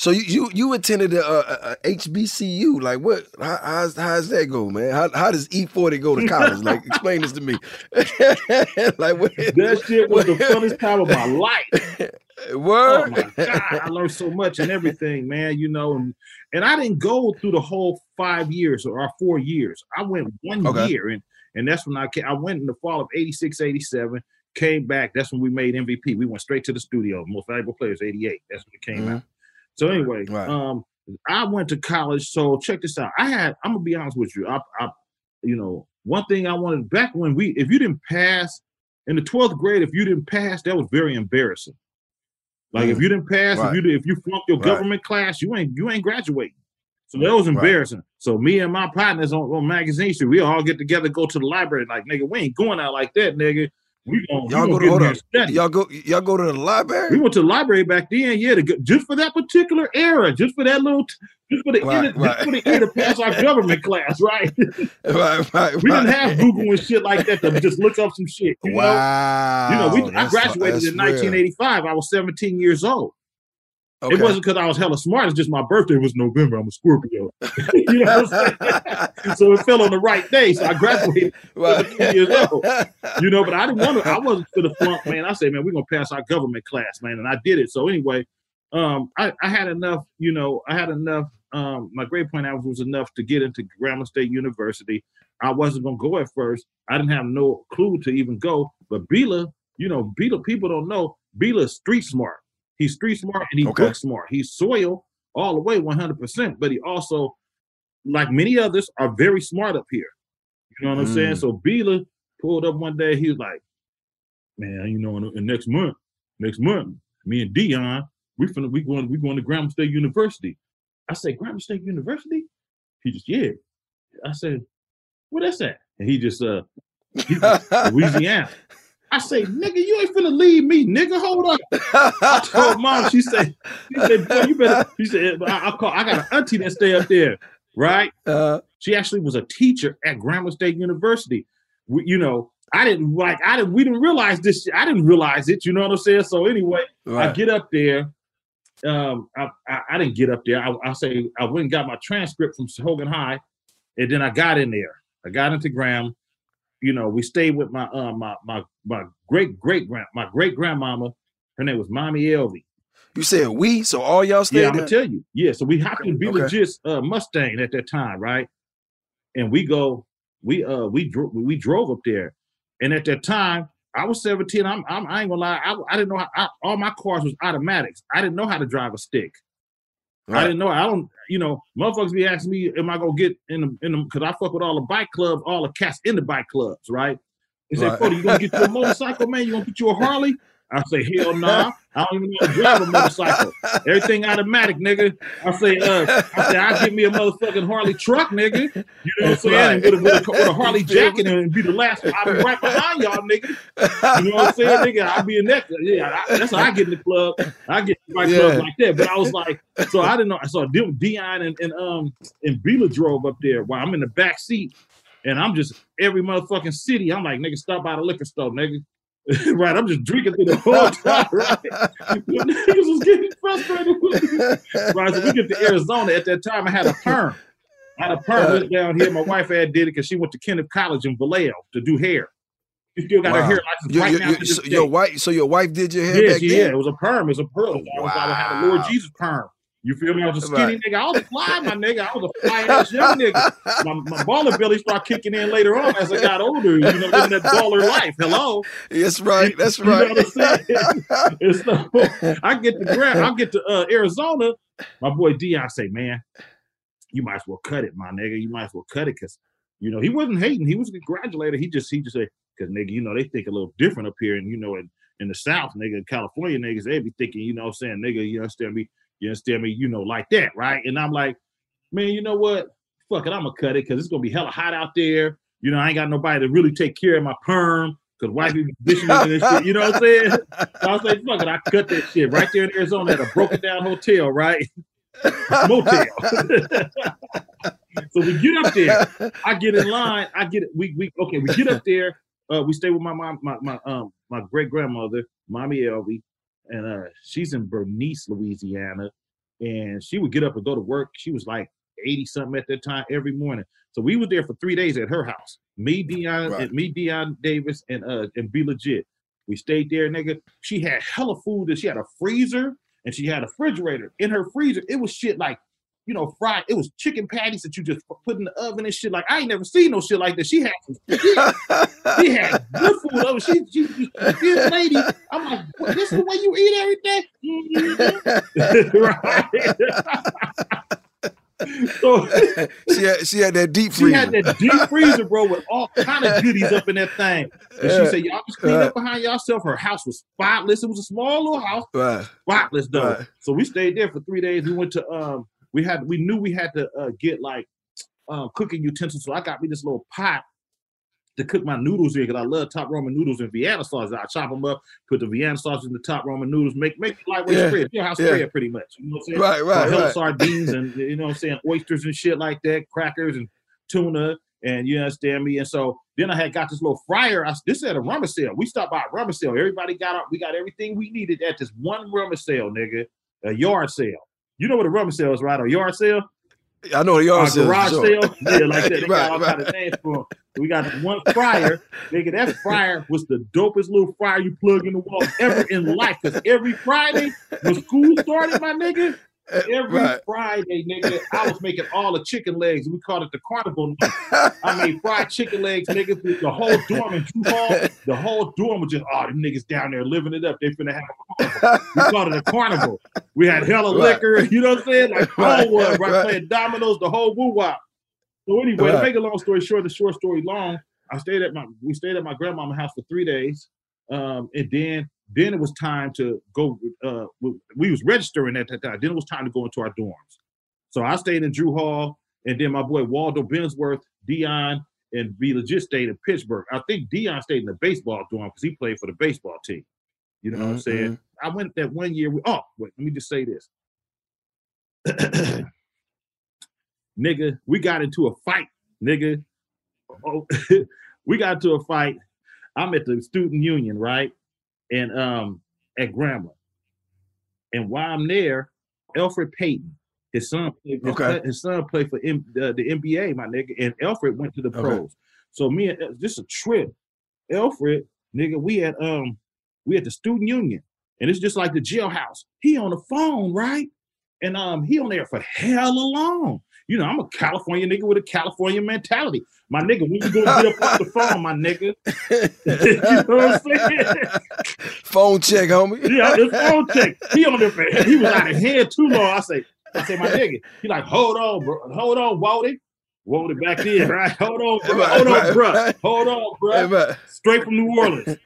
Speaker 2: So you you, you attended a, a, a HBCU? Like what? How, how's how's that go, man? How how does E forty go to college? Like explain this to me. like what?
Speaker 3: That shit was the funnest time of my life.
Speaker 2: Word.
Speaker 3: Oh my god, I learned so much and everything, man. You know, and and I didn't go through the whole five years or four years. I went one
Speaker 2: Okay.
Speaker 3: year, and and that's when I came. I went in the fall of 86, 87, Came back. That's when we made MVP. We went straight to the studio. Most valuable players, 88. That's when it came
Speaker 2: Mm-hmm.
Speaker 3: out. So anyway, um, I went to college. So check this out. I had. I'm gonna be honest with you. I, I, you know, one thing I wanted back when we, if you didn't pass in the 12th grade, if you didn't pass, that was very embarrassing. Like if
Speaker 2: Mm.
Speaker 3: you didn't pass,
Speaker 2: Right.
Speaker 3: if you did- if you flunked your
Speaker 2: Right.
Speaker 3: government class, you ain't you ain't graduating. So that was
Speaker 2: Right.
Speaker 3: embarrassing. So me and my partners on, on magazine street, we all get together, go to the library. Like nigga, we ain't going out like that, nigga. We gonna,
Speaker 2: Y'all
Speaker 3: gonna
Speaker 2: go to hold up.
Speaker 3: study.
Speaker 2: Y'all go y'all go to the library?
Speaker 3: We went to the library back then, yeah, to just for that particular era, just for that little, just for the
Speaker 2: Right,
Speaker 3: end,
Speaker 2: right.
Speaker 3: just for the end to pass our government class, right?
Speaker 2: right, right.
Speaker 3: We didn't have Google and shit like that to just look up some shit. You
Speaker 2: Wow.
Speaker 3: know, you know, we, I graduated in
Speaker 2: real.
Speaker 3: 1985. I was 17 years old.
Speaker 2: Okay.
Speaker 3: It wasn't because I was hella smart. It's just my birthday was November. I'm a Scorpio. you know what I'm saying? so it fell on the right day. So I graduated
Speaker 2: Right.
Speaker 3: 17 years old. You know, but I didn't want to. I wasn't for the flunk, man. I said, man, we're gonna pass our government class, man, and I did it. So anyway, um, I, I had enough. You know, I had enough. Um, my grade point average was enough to get into Grambling State University. I wasn't gonna go at first. I didn't have no clue to even go. But Bila, you know, Bila, people don't know. Bila's street smart. He's street smart and he's
Speaker 2: Okay.
Speaker 3: book smart. He's soil all the way 100%, but he also, like many others, are very smart up here. You know what I'm saying?
Speaker 2: Mm.
Speaker 3: So Bila pulled up one day. He was like, "Man, you know, in, in next month, next month, me and Dion, we finna we going we going to Grambling State University." I said, "Grambling State University?" He just, "Yeah." I said, "Where that's at?" And he just, uh, he just, Louisiana. I say, nigga, you ain't finna leave me, nigga. Hold up. I told mom, she said, she said, boy, you better. She said, I, I call, I got an auntie that stay up there, right?
Speaker 2: Uh,
Speaker 3: she actually was a teacher at Grambling State University. We, you know, I didn't like, I didn't, we didn't realize this. I didn't realize it. You know what I'm saying? So anyway, I get up there. Um, I, I, I didn't get up there. I, I say I went and got my transcript from Hogan High, and then I got in there. I got into Graham. You know, we stayed with my uh, my my my great great grand my great grandmama. Her name was Mommy Elvie.
Speaker 2: You said we, so all y'all stayed
Speaker 3: Yeah, I'm gonna tell you. Yeah, so we hopped in Be
Speaker 2: Okay.
Speaker 3: Legit uh, Mustang at that time, right? And we go, we uh we drove we drove up there, and at that time I was 17. I'm, I'm I ain't gonna lie, I, I didn't know how I, all my cars was automatics. I didn't know how to drive a stick. I didn't know. I don't. You know, motherfuckers be asking me, "Am I gonna get in the in the?" Because I fuck with all the bike clubs, all the cats in the bike clubs, right? They say,
Speaker 2: Right.
Speaker 3: "Cody, you gonna get you a motorcycle, man? You gonna get you a Harley?" I say, "Hell nah, I don't even know how to drive a motorcycle. Everything automatic, nigga." I say, "Uh, I say, I get me a motherfucking Harley truck, nigga. You know what I'm saying? And with, a, with, a, with a Harley jacket and be the last one. I'll be right behind y'all, nigga. You know what I'm saying, nigga? I'll be in that. Yeah, I, that's how I get in the club. I get in the bike club like that. But I was like, so I didn't know. So Di- Dion and, and um and Bila drove up there while I'm in the back seat, and I'm just every motherfucking city. I'm like, nigga, stop by the liquor store, nigga. right, I'm just drinking through the whole time. Right, niggas was getting frustrated with me. Right, so we get to Arizona. At that time, I had a perm. I had a perm went down here. My wife had did it because she went to Kenneth College in Vallejo to do hair. You still got her hair license right now.
Speaker 2: you-
Speaker 3: to this
Speaker 2: so your wife, so your wife did your hair
Speaker 3: Yeah,
Speaker 2: back
Speaker 3: she,
Speaker 2: then?
Speaker 3: yeah, it was a perm. It was a pearl. I was, I had a Lord Jesus perm. You feel me? I was a skinny
Speaker 2: Right.
Speaker 3: nigga. I was fly, my nigga. I was a fly ass young nigga. My, my baller belly started kicking in later on as I got older. You know, living that baller life. Hello.
Speaker 2: That's right. That's
Speaker 3: You know
Speaker 2: right.
Speaker 3: what I'm saying? So, I get to Grand, I get to uh, Arizona. My boy Dion say, man, you might as well cut it, my nigga. You might as well cut it because you know he wasn't hating. He was a congratulator. He just he just said, Cause nigga, you know, they think a little different up here, and you know, in, in the South, nigga, California niggas, they be thinking, you know, what I'm saying, nigga, you understand me, you understand me, you know, like that, right? And I'm like, man, you know what? Fuck it, I'm gonna cut it because it's gonna be hella hot out there. You know, I ain't got nobody to really take care of my perm because white people conditioning and shit. You know what I'm saying? So I was like, fuck it, I cut that shit right there in Arizona at a broken down hotel, right? Motel. so we get up there. I get in line. I get it. We we okay. We get up there. Uh, we stay with my mom, my my um my great grandmother, mommy Elvie, and uh she's in Bernice, Louisiana, and she would get up and go to work. She was like eighty something at that time every morning. So we were there for three days at her house. Me, Dion,
Speaker 2: Right.
Speaker 3: and me, Dion Davis, and uh and B Legit. We stayed there, nigga. She had hella food. And she had a freezer and she had a refrigerator. In her freezer, it was shit like, you know, fried. It was chicken patties that you just put in the oven and shit. Like I ain't never seen no shit like that. She had some. She, she had good food. Over. She, she, she, this lady. I'm like, this is the way you eat everything. right. so
Speaker 2: she had she had that deep
Speaker 3: she
Speaker 2: freezer.
Speaker 3: had that deep freezer, bro, with all kind of goodies up in that thing. And she said, "Y'all just clean
Speaker 2: Right.
Speaker 3: up behind yourself." Her house was spotless. It was a small little house,
Speaker 2: Right.
Speaker 3: spotless though.
Speaker 2: Right.
Speaker 3: So we stayed there for three days. We went to um, we had we knew we had to uh, get like um cooking utensils. So I got me this little pot to cook my noodles in because I love top Ramen noodles and Vienna sauce. I chop them up, put the Vienna sauce in the top Ramen noodles, make make it lightweight
Speaker 2: Yeah.
Speaker 3: spread. Your house
Speaker 2: Yeah.
Speaker 3: spread pretty much. You know what I'm saying?
Speaker 2: Right, right, right.
Speaker 3: sardines and you know what I'm saying, oysters and shit like that, crackers and tuna, and you understand me. And so then I had got this little fryer. I, this at a rummer sale. We stopped by a rummer sale. Everybody got our, we got everything we needed at this one rummer sale, nigga. A yard sale. You know what a rummer sale is, right? A yard sale?
Speaker 2: I know the yard sale,
Speaker 3: garage
Speaker 2: sure.
Speaker 3: sale. Yeah, like that. They
Speaker 2: Right,
Speaker 3: got all
Speaker 2: right.
Speaker 3: kind of names for 'em. We got one fryer. Nigga, that fryer was the dopest little fryer you plug in the wall ever in life. Because every Friday when school started, my nigga, every
Speaker 2: Right.
Speaker 3: Friday, nigga, I was making all the chicken legs. We called it the carnival night. I made fried chicken legs, nigga. The whole dorm in Drew Hall, the whole dorm was just, oh, the niggas down there living it up. They finna have a carnival. We called it a carnival. We had hella
Speaker 2: Right.
Speaker 3: liquor, you know what I'm saying? Like
Speaker 2: Right,
Speaker 3: Hollywood, right?
Speaker 2: right.
Speaker 3: Playing dominoes, the whole woo wop. So anyway, to make a long story short, the short story long, I stayed at my we stayed at my grandmama's house for three days, um, and then then it was time to go. Uh, we, was registering at that time. Then it was time to go into our dorms. So I stayed in Drew Hall, and then my boy Waldo Bensworth, Dion, and B Legit stayed in Pittsburgh. I think Dion stayed in the baseball dorm because he played for the baseball team. You know what I'm saying? I went that one year. We, oh, wait, let me just say this. nigga, we got into a fight, nigga. Oh, we got into a fight. I'm at the student union, right? And um at Grambling. And while I'm there, Elfrid Payton, his son, his,
Speaker 2: Okay.
Speaker 3: son- his son played for M, uh, the NBA, my nigga, and Elfrid went to the
Speaker 2: Okay.
Speaker 3: pros. So me and this a trip. Elfrid, nigga, we at um we at the student union, and it's just like the jailhouse. He on the phone, right? And um he on there for hell long. You know, I'm a California nigga with a California mentality. My nigga, when you gonna get up off the phone, my nigga? you know what I'm saying?
Speaker 2: Phone check, homie.
Speaker 3: Yeah, it's phone check. He on there for he was out of hand too long. I say, I say, my nigga. He like, hold on, bro. Hold on, Waldy. Waldy back in, right? Hold on, bro. Hold on, bro. Hold on, bro. Straight from New Orleans.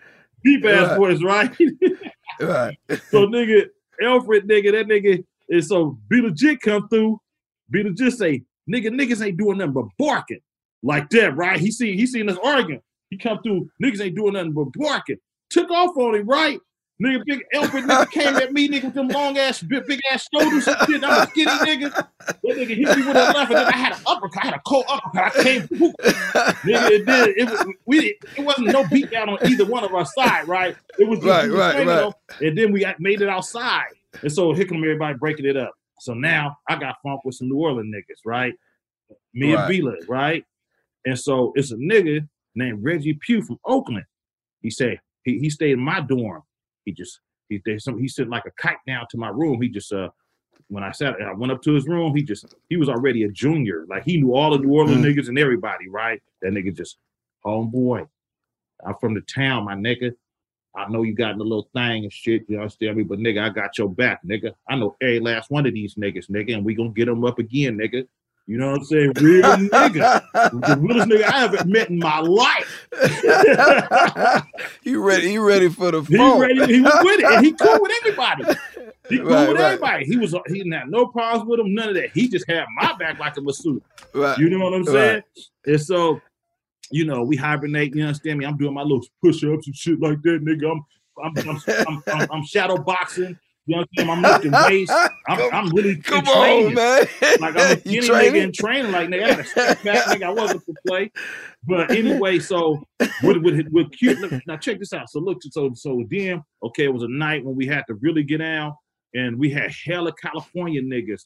Speaker 3: Deep ass voice, right?
Speaker 2: right.
Speaker 3: so nigga, Elfrid nigga, that nigga is so B Legit come through. Be just say, nigga, niggas ain't doing nothing but barking. Like that, right? He see he seen us arguing. He come through, niggas ain't doing nothing but barking. Took off on him, right? Nigga, big Elfrid nigga came at me, nigga, with them long ass, big, big ass shoulders and shit. I'm a skinny nigga. That nigga hit me with a left, and then I had an uppercut. I had a cold uppercut. I came, whoop. nigga, it did. It, was- we, it wasn't no beat down on either one of our side, right? It was just
Speaker 2: Right, right, right.
Speaker 3: them, and then we got, made it outside. And so here come everybody breaking it up. So now I got funk with some New Orleans niggas, right? Me
Speaker 2: Right.
Speaker 3: and Bila, right? And so it's a nigga named Reggie Pugh from Oakland. He said he, he stayed in my dorm. He just he some he sent like a kite down to my room. He just uh when I sat I went up to his room, he just he was already a junior. Like he knew all the New Orleans
Speaker 2: Mm.
Speaker 3: niggas and everybody, right? That nigga just homeboy. I'm from the town, my nigga. I know you got in a little thing and shit, you understand me? But nigga, I got your back, nigga. I know every last one of these niggas, nigga, and we gonna get them up again, nigga. You know what I'm saying? Real nigga. The realest nigga I ever met in my life.
Speaker 2: you ready? You ready for the
Speaker 3: He
Speaker 2: phone?
Speaker 3: ready, he was with it, and he cool with everybody. He cool
Speaker 2: Right,
Speaker 3: with
Speaker 2: right.
Speaker 3: everybody. He was he didn't have no problems with him, none of that. He just had my back like a masseuse.
Speaker 2: Right.
Speaker 3: You know what I'm
Speaker 2: Right.
Speaker 3: saying? And so, you know, we hibernate. You understand me? I'm doing my little push-ups and shit like that, nigga. I'm I'm I'm, I'm, I'm, I'm shadow boxing. You understand? I'm lifting weights. I'm, I'm really
Speaker 2: Come
Speaker 3: training.
Speaker 2: on, man.
Speaker 3: Like I'm a skinny nigga and training like nigga. I got to step back, nigga. I wasn't for play. But anyway, so with with with cute. look, Now check this out. So look, so so then okay, it was a night when we had to really get down, and we had hella California niggas.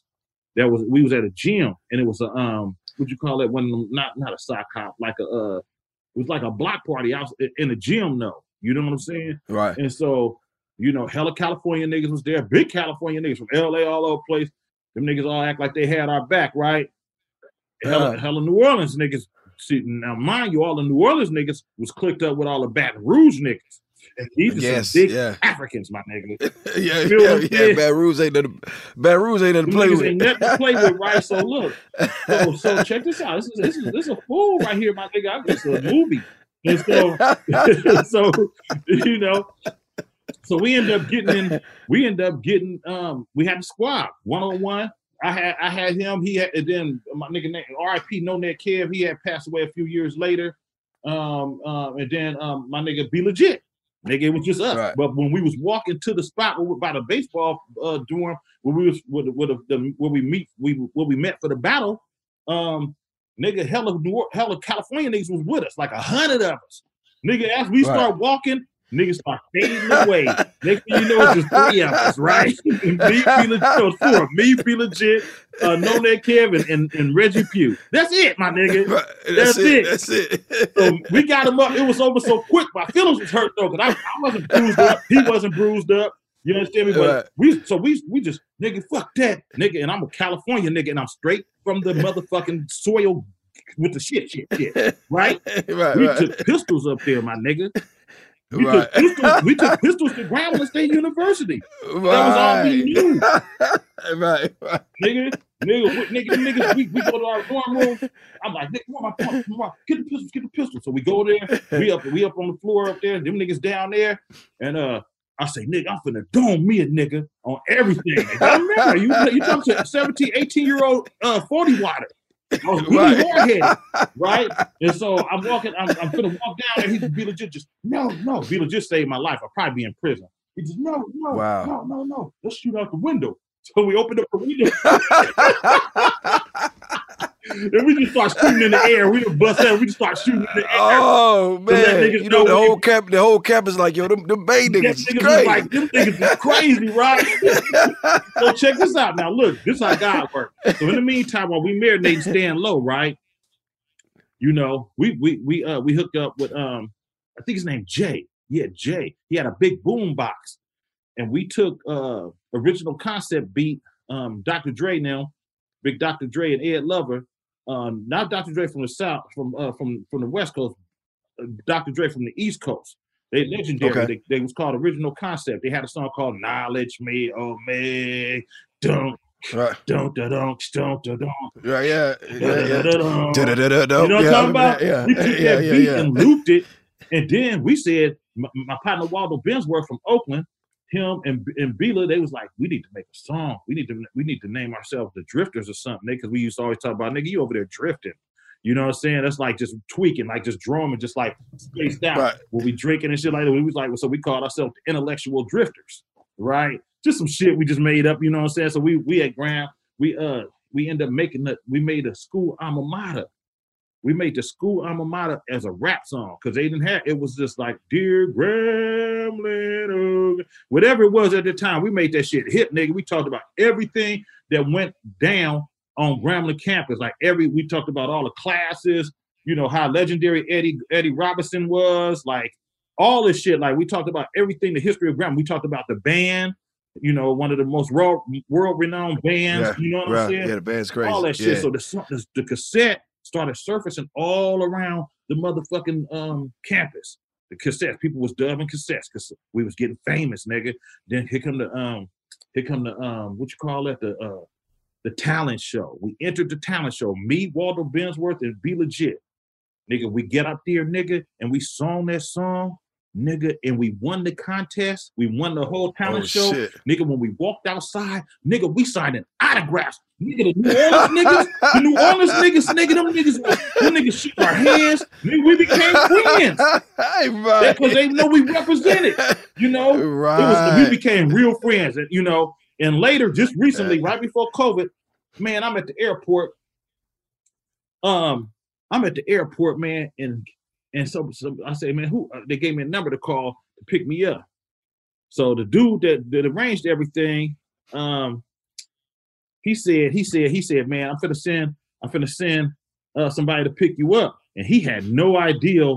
Speaker 3: That was we was at a gym, and it was a um, what you call it? One not not a sock hop, like a uh, it was like a block party out in a gym though. You know what I'm saying?
Speaker 2: Right.
Speaker 3: And so, you know, hella California niggas was there, big California niggas from LA all over the place. Them niggas all act like they had our back, right? Hella,
Speaker 2: Uh.
Speaker 3: hella New Orleans niggas. See, now mind you, all the New Orleans niggas was clicked up with all the Baton Rouge niggas. And these are
Speaker 2: Yes,
Speaker 3: some big
Speaker 2: yeah.
Speaker 3: Africans, my nigga.
Speaker 2: yeah, yeah,
Speaker 3: what
Speaker 2: yeah.
Speaker 3: saying?
Speaker 2: Baton Rouge ain't nothing. Baton Rouge ain't nothing to play with.
Speaker 3: ain't nothing to play with, right? So look, so, so check this out. This is this is this is a fool right here, my nigga. I'm just a movie. And so, so you know, so we end up getting in. We end up getting. Um, we had a squad one on one. I had I had him. He had and then my nigga name R.I.P. No Net Kev. He had passed away a few years later. Um, um, and then um, my nigga B Legit. Nigga, it was just us.
Speaker 2: Right.
Speaker 3: But when we was walking to the spot by the baseball uh, dorm, where we was where, the, where, the, where we meet, we where we met for the battle, um, nigga, hella New Or- hella California niggas was with us, like a hundred of us. Nigga, as we
Speaker 2: Right.
Speaker 3: start walking, niggas start fading away. Next thing you know, it's just three of us, right? me, B Legit, four. Me, B Legit, uh, No Net Kevin, and, and Reggie Pugh. That's it, my nigga. That's,
Speaker 2: That's,
Speaker 3: it.
Speaker 2: it. That's it.
Speaker 3: So we got him up. It was over so quick. My feelings was hurt though, because I, I wasn't bruised up. He wasn't bruised up. You understand me? But
Speaker 2: Right.
Speaker 3: we so we we just nigga fuck that nigga, and I'm a California nigga, and I'm straight from the motherfucking soil with the shit, shit, shit. Right?
Speaker 2: right,
Speaker 3: we
Speaker 2: right.
Speaker 3: took pistols up there, my nigga. We
Speaker 2: Right.
Speaker 3: took pistols. We took pistols to Grambling State University. That was all we knew,
Speaker 2: right, right.
Speaker 3: nigga. Nigga, what- nigga, we, we go to our dorm room. I'm like, nigga, come on, come on, come on, get the pistols, get the pistols. So we go there. We up, we up on the floor up there. Them niggas down there, and uh, I say, nigga, I'm finna dome me a nigga on everything. Nigga. I remember you, you talking to a 17, 18 year old uh 40 water. Oh, I was really hard-headed, right? And so I'm walking, I'm, I'm gonna walk down and he's B Legit, just no, no, B Legit saved my life. I'll probably be in prison. He just no, no,
Speaker 2: Wow.
Speaker 3: no, no, no. Let's shoot out the window. So we opened up the window. and we just start shooting in the air. We just bust out. We just start shooting in the air.
Speaker 2: Oh man, you know the
Speaker 3: know we-
Speaker 2: whole camp, the whole camp is like, yo, them, them Bay niggas
Speaker 3: niggas
Speaker 2: crazy.
Speaker 3: like, them niggas is crazy, right? so check this out. Now look, this is how God works. So in the meantime, while we marinate, staying low, right? You know, we we we uh we hooked up with um, I think his name Jay. Yeah, Jay. He had a big boom box, and we took uh original concept beat um Dr. Dre now, big Dr. Dre and Ed Lover, um not Dr. Dre from the south from uh from from the west coast, uh, Dr. Dre from the east coast. They legendary.
Speaker 2: Okay.
Speaker 3: They, they was called original concept. They had a song called "Knowledge Me, Oh Me, Don't
Speaker 2: Right,
Speaker 3: Don't Don't Don't Don't Don't."
Speaker 2: right, yeah, yeah, yeah.
Speaker 3: You know what I'm talking about?
Speaker 2: Yeah,
Speaker 3: we took
Speaker 2: yeah,
Speaker 3: that
Speaker 2: yeah,
Speaker 3: beat
Speaker 2: yeah.
Speaker 3: and looped it, and then we said, my, my partner Waldo Bensworth from Oakland, him and and Bila, they was like, we need to make a song. We need to we need to name ourselves the Drifters or something, because we used to always talk about nigga, you over there drifting. You know what I'm saying? That's like just tweaking, like just drumming, just like spaced out.
Speaker 2: Right.
Speaker 3: When we drinking and shit like that, we was like, so we called ourselves the intellectual drifters, right? Just some shit we just made up, you know what I'm saying? So we we at Graham, we uh we end up making the we made a school alma mater. We made the school alma mater as a rap song because they didn't have it was just like Dear Grambling, oh," whatever it was at the time. We made that shit hit, nigga. We talked about everything that went down on Grambling campus. Like every we talked about all the classes, you know, how legendary Eddie Eddie Robinson was, like all this shit. Like we talked about everything, the history of Grambling. We talked about the band, you know, one of the most world world renowned bands.
Speaker 2: Yeah,
Speaker 3: you know what
Speaker 2: right.
Speaker 3: I'm saying?
Speaker 2: Yeah, the band's crazy.
Speaker 3: all that shit.
Speaker 2: Yeah.
Speaker 3: So- the the cassette started surfacing all around the motherfucking um campus. The cassettes, people was dubbing cassettes because we was getting famous, nigga. Then here come the um, here come the um, what you call that? The uh, the talent show. We entered the talent show. Me, Waldo Bensworth, and B Legit. Nigga, we get up there, nigga, and we sung that song, nigga, and we won the contest. We won the whole talent
Speaker 2: Oh,
Speaker 3: show.
Speaker 2: shit.
Speaker 3: Nigga, when we walked outside, nigga, we signing autographs. Nigga, the New Orleans niggas, the New Orleans niggas, nigga, them niggas, them niggas shook our hands. Nigga, we became friends.
Speaker 2: Hey, right.
Speaker 3: Because they know we represented, you know. It was,
Speaker 2: Right.
Speaker 3: we became real friends, and you know. And later, just recently, right before COVID, man, I'm at the airport. Um, I'm at the airport, man, and and so, so I said, man, who? uh, They gave me a number to call to pick me up. So the dude that, that arranged everything, um, he said, he said, he said, man, I'm finna send, I'm finna send uh, somebody to pick you up, and he had no idea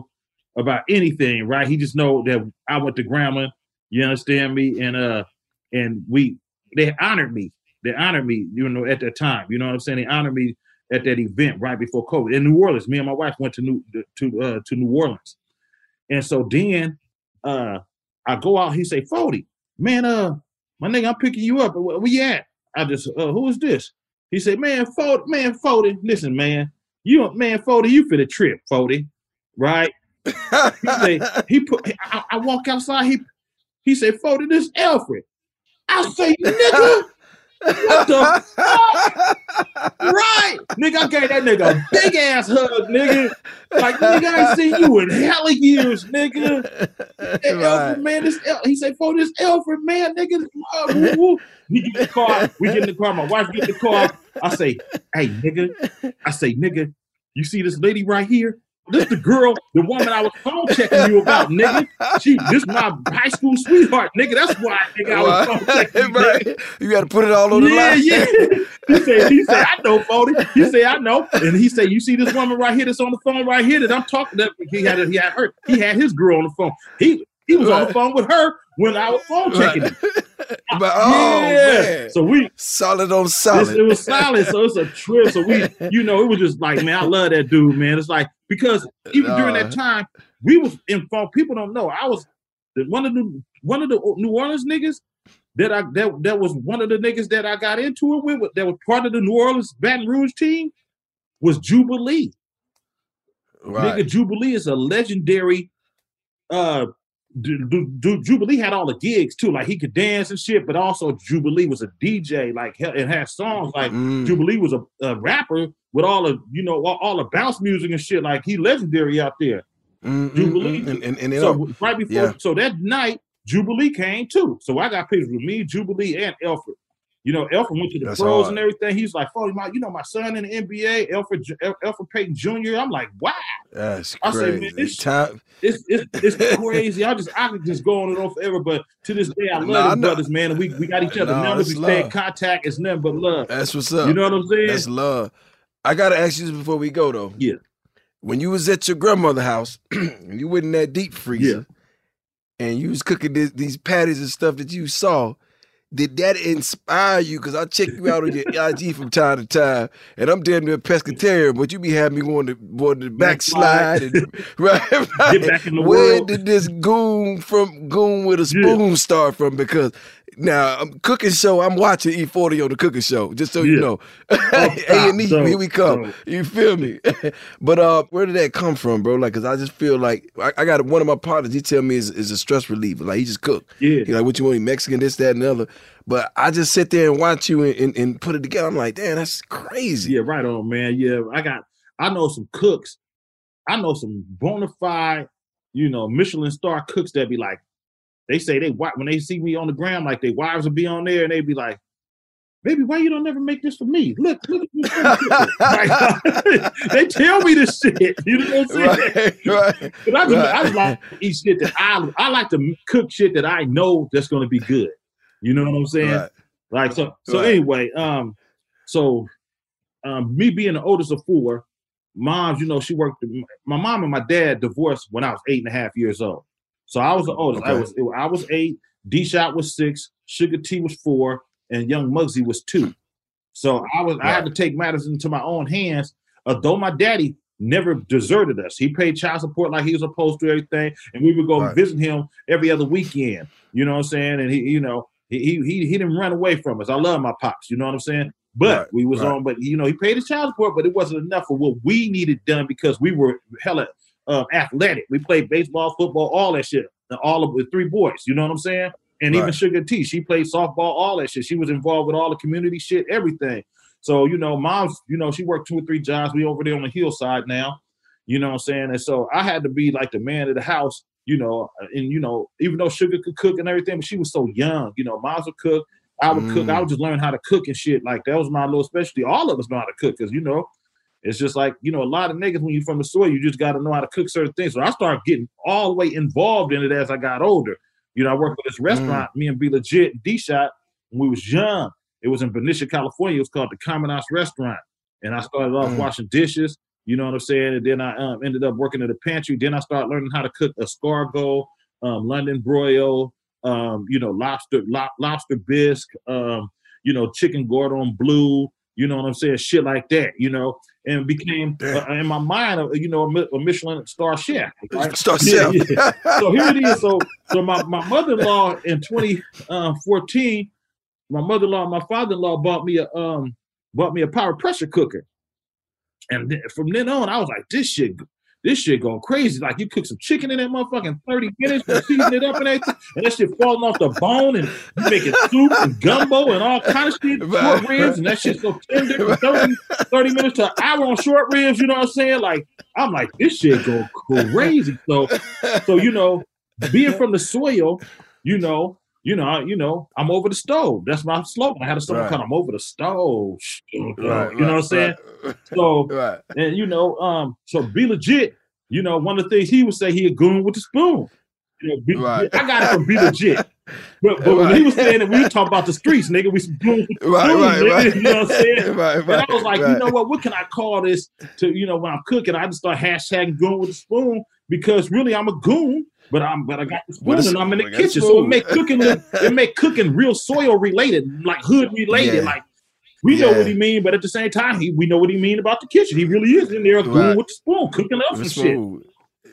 Speaker 3: about anything, right? He just know that I went to grandma. you understand me, and uh, and we they honored me, they honored me, you know, at that time, you know what I'm saying? They honored me at that event right before COVID in New Orleans. Me and my wife went to New to uh, to New Orleans, and so then uh, I go out. He say, "Fody, man, uh, my nigga, I'm picking you up. Where, you at?" I just, uh, who is this? He said, "Man, Fody, man, Fody, listen, man, you, man, Fody, you for the trip, Fody, right?" he say, he put. I, I walk outside. He he said, "Fody, this Elfrid." I say, nigga. What the fuck? Right, nigga, I gave that nigga a big ass hug, nigga. Like, nigga, I ain't seen you in hella years, nigga. Hey, Elfrid, man, this El- he said, for this Elfrid, man, nigga. uh, woo, woo." He get in the car, we get in the car, my wife get in the car. I say, hey, nigga, I say, nigga, you see this lady right here? This the girl, the woman I was phone checking you about, nigga. She, this my high school sweetheart, nigga. That's why, nigga, I was phone checking you, nigga.
Speaker 2: You got to put it all on the
Speaker 3: Yeah,
Speaker 2: line.
Speaker 3: yeah. He said, he said, I know, Fody. He said, I know. And he said, you see this woman right here that's on the phone right here that I'm talking to. He had he had her, he had his girl on the phone. He he was on the phone with her when I was phone checking him.
Speaker 2: But oh
Speaker 3: Yeah.
Speaker 2: man,
Speaker 3: So we
Speaker 2: solid on solid.
Speaker 3: it was solid. So it's a trip. So we, you know, it was just like, man, I love that dude, man. It's like because even during that time, we was involved. People don't know. I was one of the one of the New Orleans niggas that I that that was one of the niggas that I got into it with. That was part of the New Orleans Baton Rouge team. Was Jubilee.
Speaker 2: Right.
Speaker 3: Nigga, Jubilee is a legendary. Uh, Jubilee had all the gigs too. Like he could dance and shit, but also Jubilee was a DJ. Like it had songs. Like
Speaker 2: Mm.
Speaker 3: Jubilee was a, a rapper with all of you know all, all the bounce music and shit. Like he legendary out there.
Speaker 2: Mm, mm,
Speaker 3: Jubilee.
Speaker 2: mm, and and, and
Speaker 3: so
Speaker 2: all-
Speaker 3: right before,
Speaker 2: yeah.
Speaker 3: so that night Jubilee came too. So I got pictures with me, Jubilee, and Elfrid. You know, Elfrid went to the
Speaker 2: That's
Speaker 3: pros
Speaker 2: hard.
Speaker 3: and everything. He's like, "Oh, my, you know, my son in the NBA, Elfrid, Elfrid Payton Jr." I'm like, "Wow."
Speaker 2: That's
Speaker 3: I say,
Speaker 2: crazy.
Speaker 3: man, this
Speaker 2: Time-
Speaker 3: it's it's, it's crazy. I just I could just go on and on forever, but to this day, I love
Speaker 2: Nah,
Speaker 3: these
Speaker 2: know.
Speaker 3: brothers, man, and we, we got each other
Speaker 2: Nah, that's
Speaker 3: We stay in contact. It's nothing but love.
Speaker 2: That's what's up.
Speaker 3: You know what I'm saying?
Speaker 2: That's love. I gotta ask you this before we go though.
Speaker 3: Yeah.
Speaker 2: When you was at your grandmother house and you went in that deep freezer and you was cooking this, these patties and stuff that you saw, did that inspire you? Because I check you out on your IG from time to time, and I'm damn near pescatarian, but you be having me wanting to, wanting to backslide. And, right, right.
Speaker 3: Get back in the
Speaker 2: Where
Speaker 3: world.
Speaker 2: did this goon from goon with a spoon start from? Because now I'm cooking show. I'm watching E40 on the cooking show, just so you know.
Speaker 3: Oh,
Speaker 2: A and E, here we come.
Speaker 3: so-
Speaker 2: You feel me? but uh, where did that come from, bro? Like, cause I just feel like I, I got one of my partners. He tell me is, is a stress reliever. Like he just cook.
Speaker 3: Yeah.
Speaker 2: He like what you want? Mexican, this, that, and the other. But I just sit there and watch you and, and, and put it together. I'm like, damn, that's crazy.
Speaker 3: Yeah, right on, man. Yeah, I got I know some cooks. I know some bona fide, you know, Michelin star cooks that be like, they say they when they see me on the ground, like their wives will be on there and they be like, Baby, why you don't never make this for me? Look, look at me. Like, they tell me this shit. You know what I'm saying?
Speaker 2: Right, right.
Speaker 3: But I, just, I like to eat shit that I I like to cook shit that I know that's gonna be good. You know what I'm saying?
Speaker 2: Right.
Speaker 3: Like so. So
Speaker 2: Right.
Speaker 3: anyway, um, so um, me being the oldest of four, moms, you know, she worked. My mom and my dad divorced when I was eight and a half years old. So I was the oldest. I
Speaker 2: Okay.
Speaker 3: was I was eight. D Shot was six. Suga T was four, and Young Mugzi was two. So I was I had to take matters into my own hands. Although my daddy never deserted us, he paid child support like he was supposed to everything, and we would go
Speaker 2: Right.
Speaker 3: visit him every other weekend. You know what I'm saying? And he, you know, he he he, he didn't run away from us. I love my pops. You know what I'm saying? But
Speaker 2: Right,
Speaker 3: we was
Speaker 2: right.
Speaker 3: on, but you know, he paid his child support, but it wasn't enough for what we needed done because we were hella um, athletic. We played baseball, football, all that shit. And All of the three boys, you know what I'm saying? And even Suga T, she played softball, all that shit. She was involved with all the community shit, everything. So, you know, mom's, you know, she worked two or three jobs. We over there on the hillside now. You know what I'm saying? And so I had to be like the man of the house, you know, and you know, even though Sugar could cook and everything, but she was so young, you know, moms would cook, I would cook, I
Speaker 2: Mm.
Speaker 3: would just learn how to cook and shit. Like that was my little specialty. All of us know how to cook because you know, it's just like, you know, a lot of niggas when you're from the soil, you just gotta know how to cook certain things. So I started getting all the way involved in it as I got older. You know, I worked for this restaurant, me and B Legit D Shot when we was young. It was in Benicia, California. It was called the Commandant's Restaurant. And I started off
Speaker 2: Mm.
Speaker 3: washing dishes, you know what I'm saying? And then I um, ended up working in the pantry. Then I started learning how to cook escargot, um, London broil, um, you know, lobster, lo- lobster bisque, um, you know, chicken cordon bleu, you know what I'm saying? Shit like that, you know, and became uh, in my mind, uh, you know, a, a Michelin star chef. right?
Speaker 2: Star
Speaker 3: Yeah,
Speaker 2: chef.
Speaker 3: yeah. So here it is. So, so my, my mother-in-law in 2014, my mother-in-law, my father-in-law bought me a um bought me a power pressure cooker. And then, from then on, I was like, this shit, this shit go crazy. Like you cook some chicken in that motherfucking 30 minutes, you season it up and everything, and that shit falling off the bone, and you making soup and gumbo and all kind of shit, short ribs, and that shit so tender from 30, 30 minutes to an hour on short ribs, you know what I'm saying? Like, I'm like, this shit go crazy. So, so you know, being from the soil, you know, you know, you know, I'm over the stove. That's my slogan. I had a slogan
Speaker 2: Right.
Speaker 3: called "I'm over the stove." you know
Speaker 2: Right,
Speaker 3: what I'm saying? So,
Speaker 2: right.
Speaker 3: and you know, um, so B Legit. You know, one of the things he would say he a goon with the spoon. You know, be,
Speaker 2: Right.
Speaker 3: I got it from B Legit. But, but when he was saying that, we were talking about the streets, nigga. We some goons with the
Speaker 2: Right,
Speaker 3: spoon,
Speaker 2: right,
Speaker 3: nigga.
Speaker 2: right.
Speaker 3: You know what I'm saying?
Speaker 2: Right,
Speaker 3: And I was like, you know what? What can I call this? To you know, when I'm cooking, I just start hashtagging goon with the spoon because really I'm a goon, but I'm but I got this spoon and I'm in the
Speaker 2: spoon, I got a
Speaker 3: kitchen, so it make cooking it make cooking real soil related, like hood related,
Speaker 2: Yeah.
Speaker 3: like. We know what he mean, but at the same time, he, we know what he mean about the kitchen. He really is in there goon with the spoon, cooking up some shit.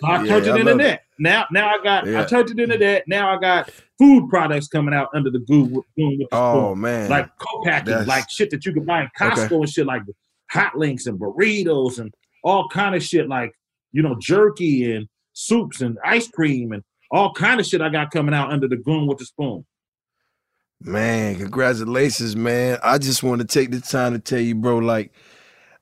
Speaker 3: So I
Speaker 2: Yeah,
Speaker 3: turned it
Speaker 2: I
Speaker 3: into that. Now, now I got I
Speaker 2: Yeah.
Speaker 3: turned it into that. Now I got food products coming out under the goon with, with the
Speaker 2: Oh
Speaker 3: spoon.
Speaker 2: man.
Speaker 3: like co-packing, like shit that you can buy in Costco
Speaker 2: Okay.
Speaker 3: and shit, like hot links and burritos and all kind of shit, like you know jerky and soups and ice cream and all kind of shit I got coming out under the gun with the spoon.
Speaker 2: Man, congratulations, man. I just want to take the time to tell you, bro, like,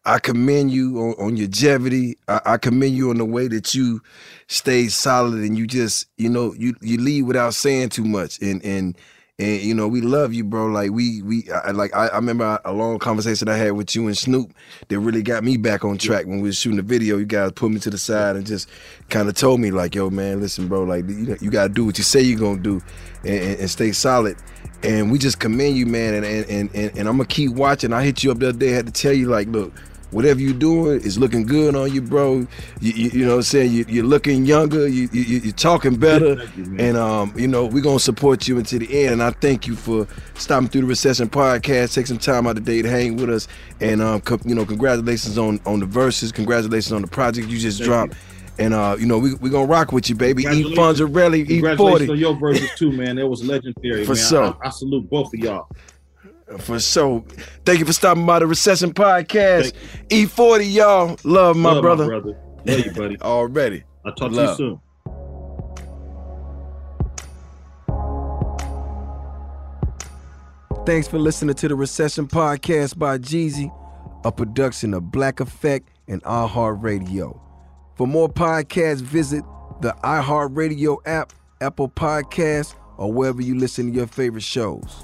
Speaker 2: I commend you on, on your longevity. I, I commend you on the way that you stay solid and you just, you know, you you lead without saying too much. And and and you know, we love you, bro. Like we we I, like I, I remember a long conversation I had with you and Snoop that really got me back on track when we was shooting the video. You guys put me to the side and just kind of told me like, yo, man, listen, bro, like you, you gotta do what you say you're gonna do and, and, and stay solid. And we just commend you, man. And and, and and I'm gonna keep watching. I hit you up the other day, had to tell you, like, look, whatever you're doing is looking good on you, bro. You, you, you know what I'm saying? You, you're looking younger, you, you, you're talking better.
Speaker 3: You,
Speaker 2: and, um, you know, we're going to support you until the end. And I thank you for stopping through the Recession Podcast, take some time out of the day to hang with us. And, um, co- you know, congratulations on, on the Verzuz. Congratulations on the project you just
Speaker 3: Thank
Speaker 2: dropped. And, uh, you know, we, we're going to rock with you, baby. Eat
Speaker 3: Congratulations.
Speaker 2: Fonzarelli, eat
Speaker 3: Congratulations
Speaker 2: 40.
Speaker 3: on your Verzuz too, man. That was legendary,
Speaker 2: For
Speaker 3: man.
Speaker 2: sure.
Speaker 3: I, I salute both of y'all.
Speaker 2: For sure. Thank you for stopping by the Recession Podcast. E40, y'all. Love my
Speaker 3: Love
Speaker 2: brother.
Speaker 3: my brother. Love you, buddy.
Speaker 2: Already.
Speaker 3: I'll talk
Speaker 2: Love.
Speaker 3: to you soon.
Speaker 2: Thanks for listening to the Recession Podcast by Jeezy, a production of Black Effect and iHeartRadio. For more podcasts, visit the iHeartRadio app, Apple Podcasts, or wherever you listen to your favorite shows.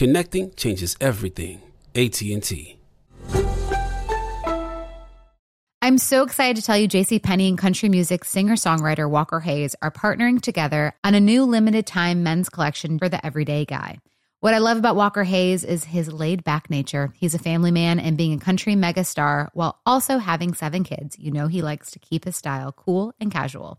Speaker 1: Connecting changes everything. AT&T.
Speaker 10: I'm so excited to tell you JC Penney and country music singer-songwriter Walker Hayes are partnering together on a new limited time men's collection for the everyday guy. What I love about Walker Hayes is his laid back nature. He's a family man and being a country megastar while also having seven kids. You know, he likes to keep his style cool and casual.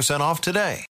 Speaker 11: off today.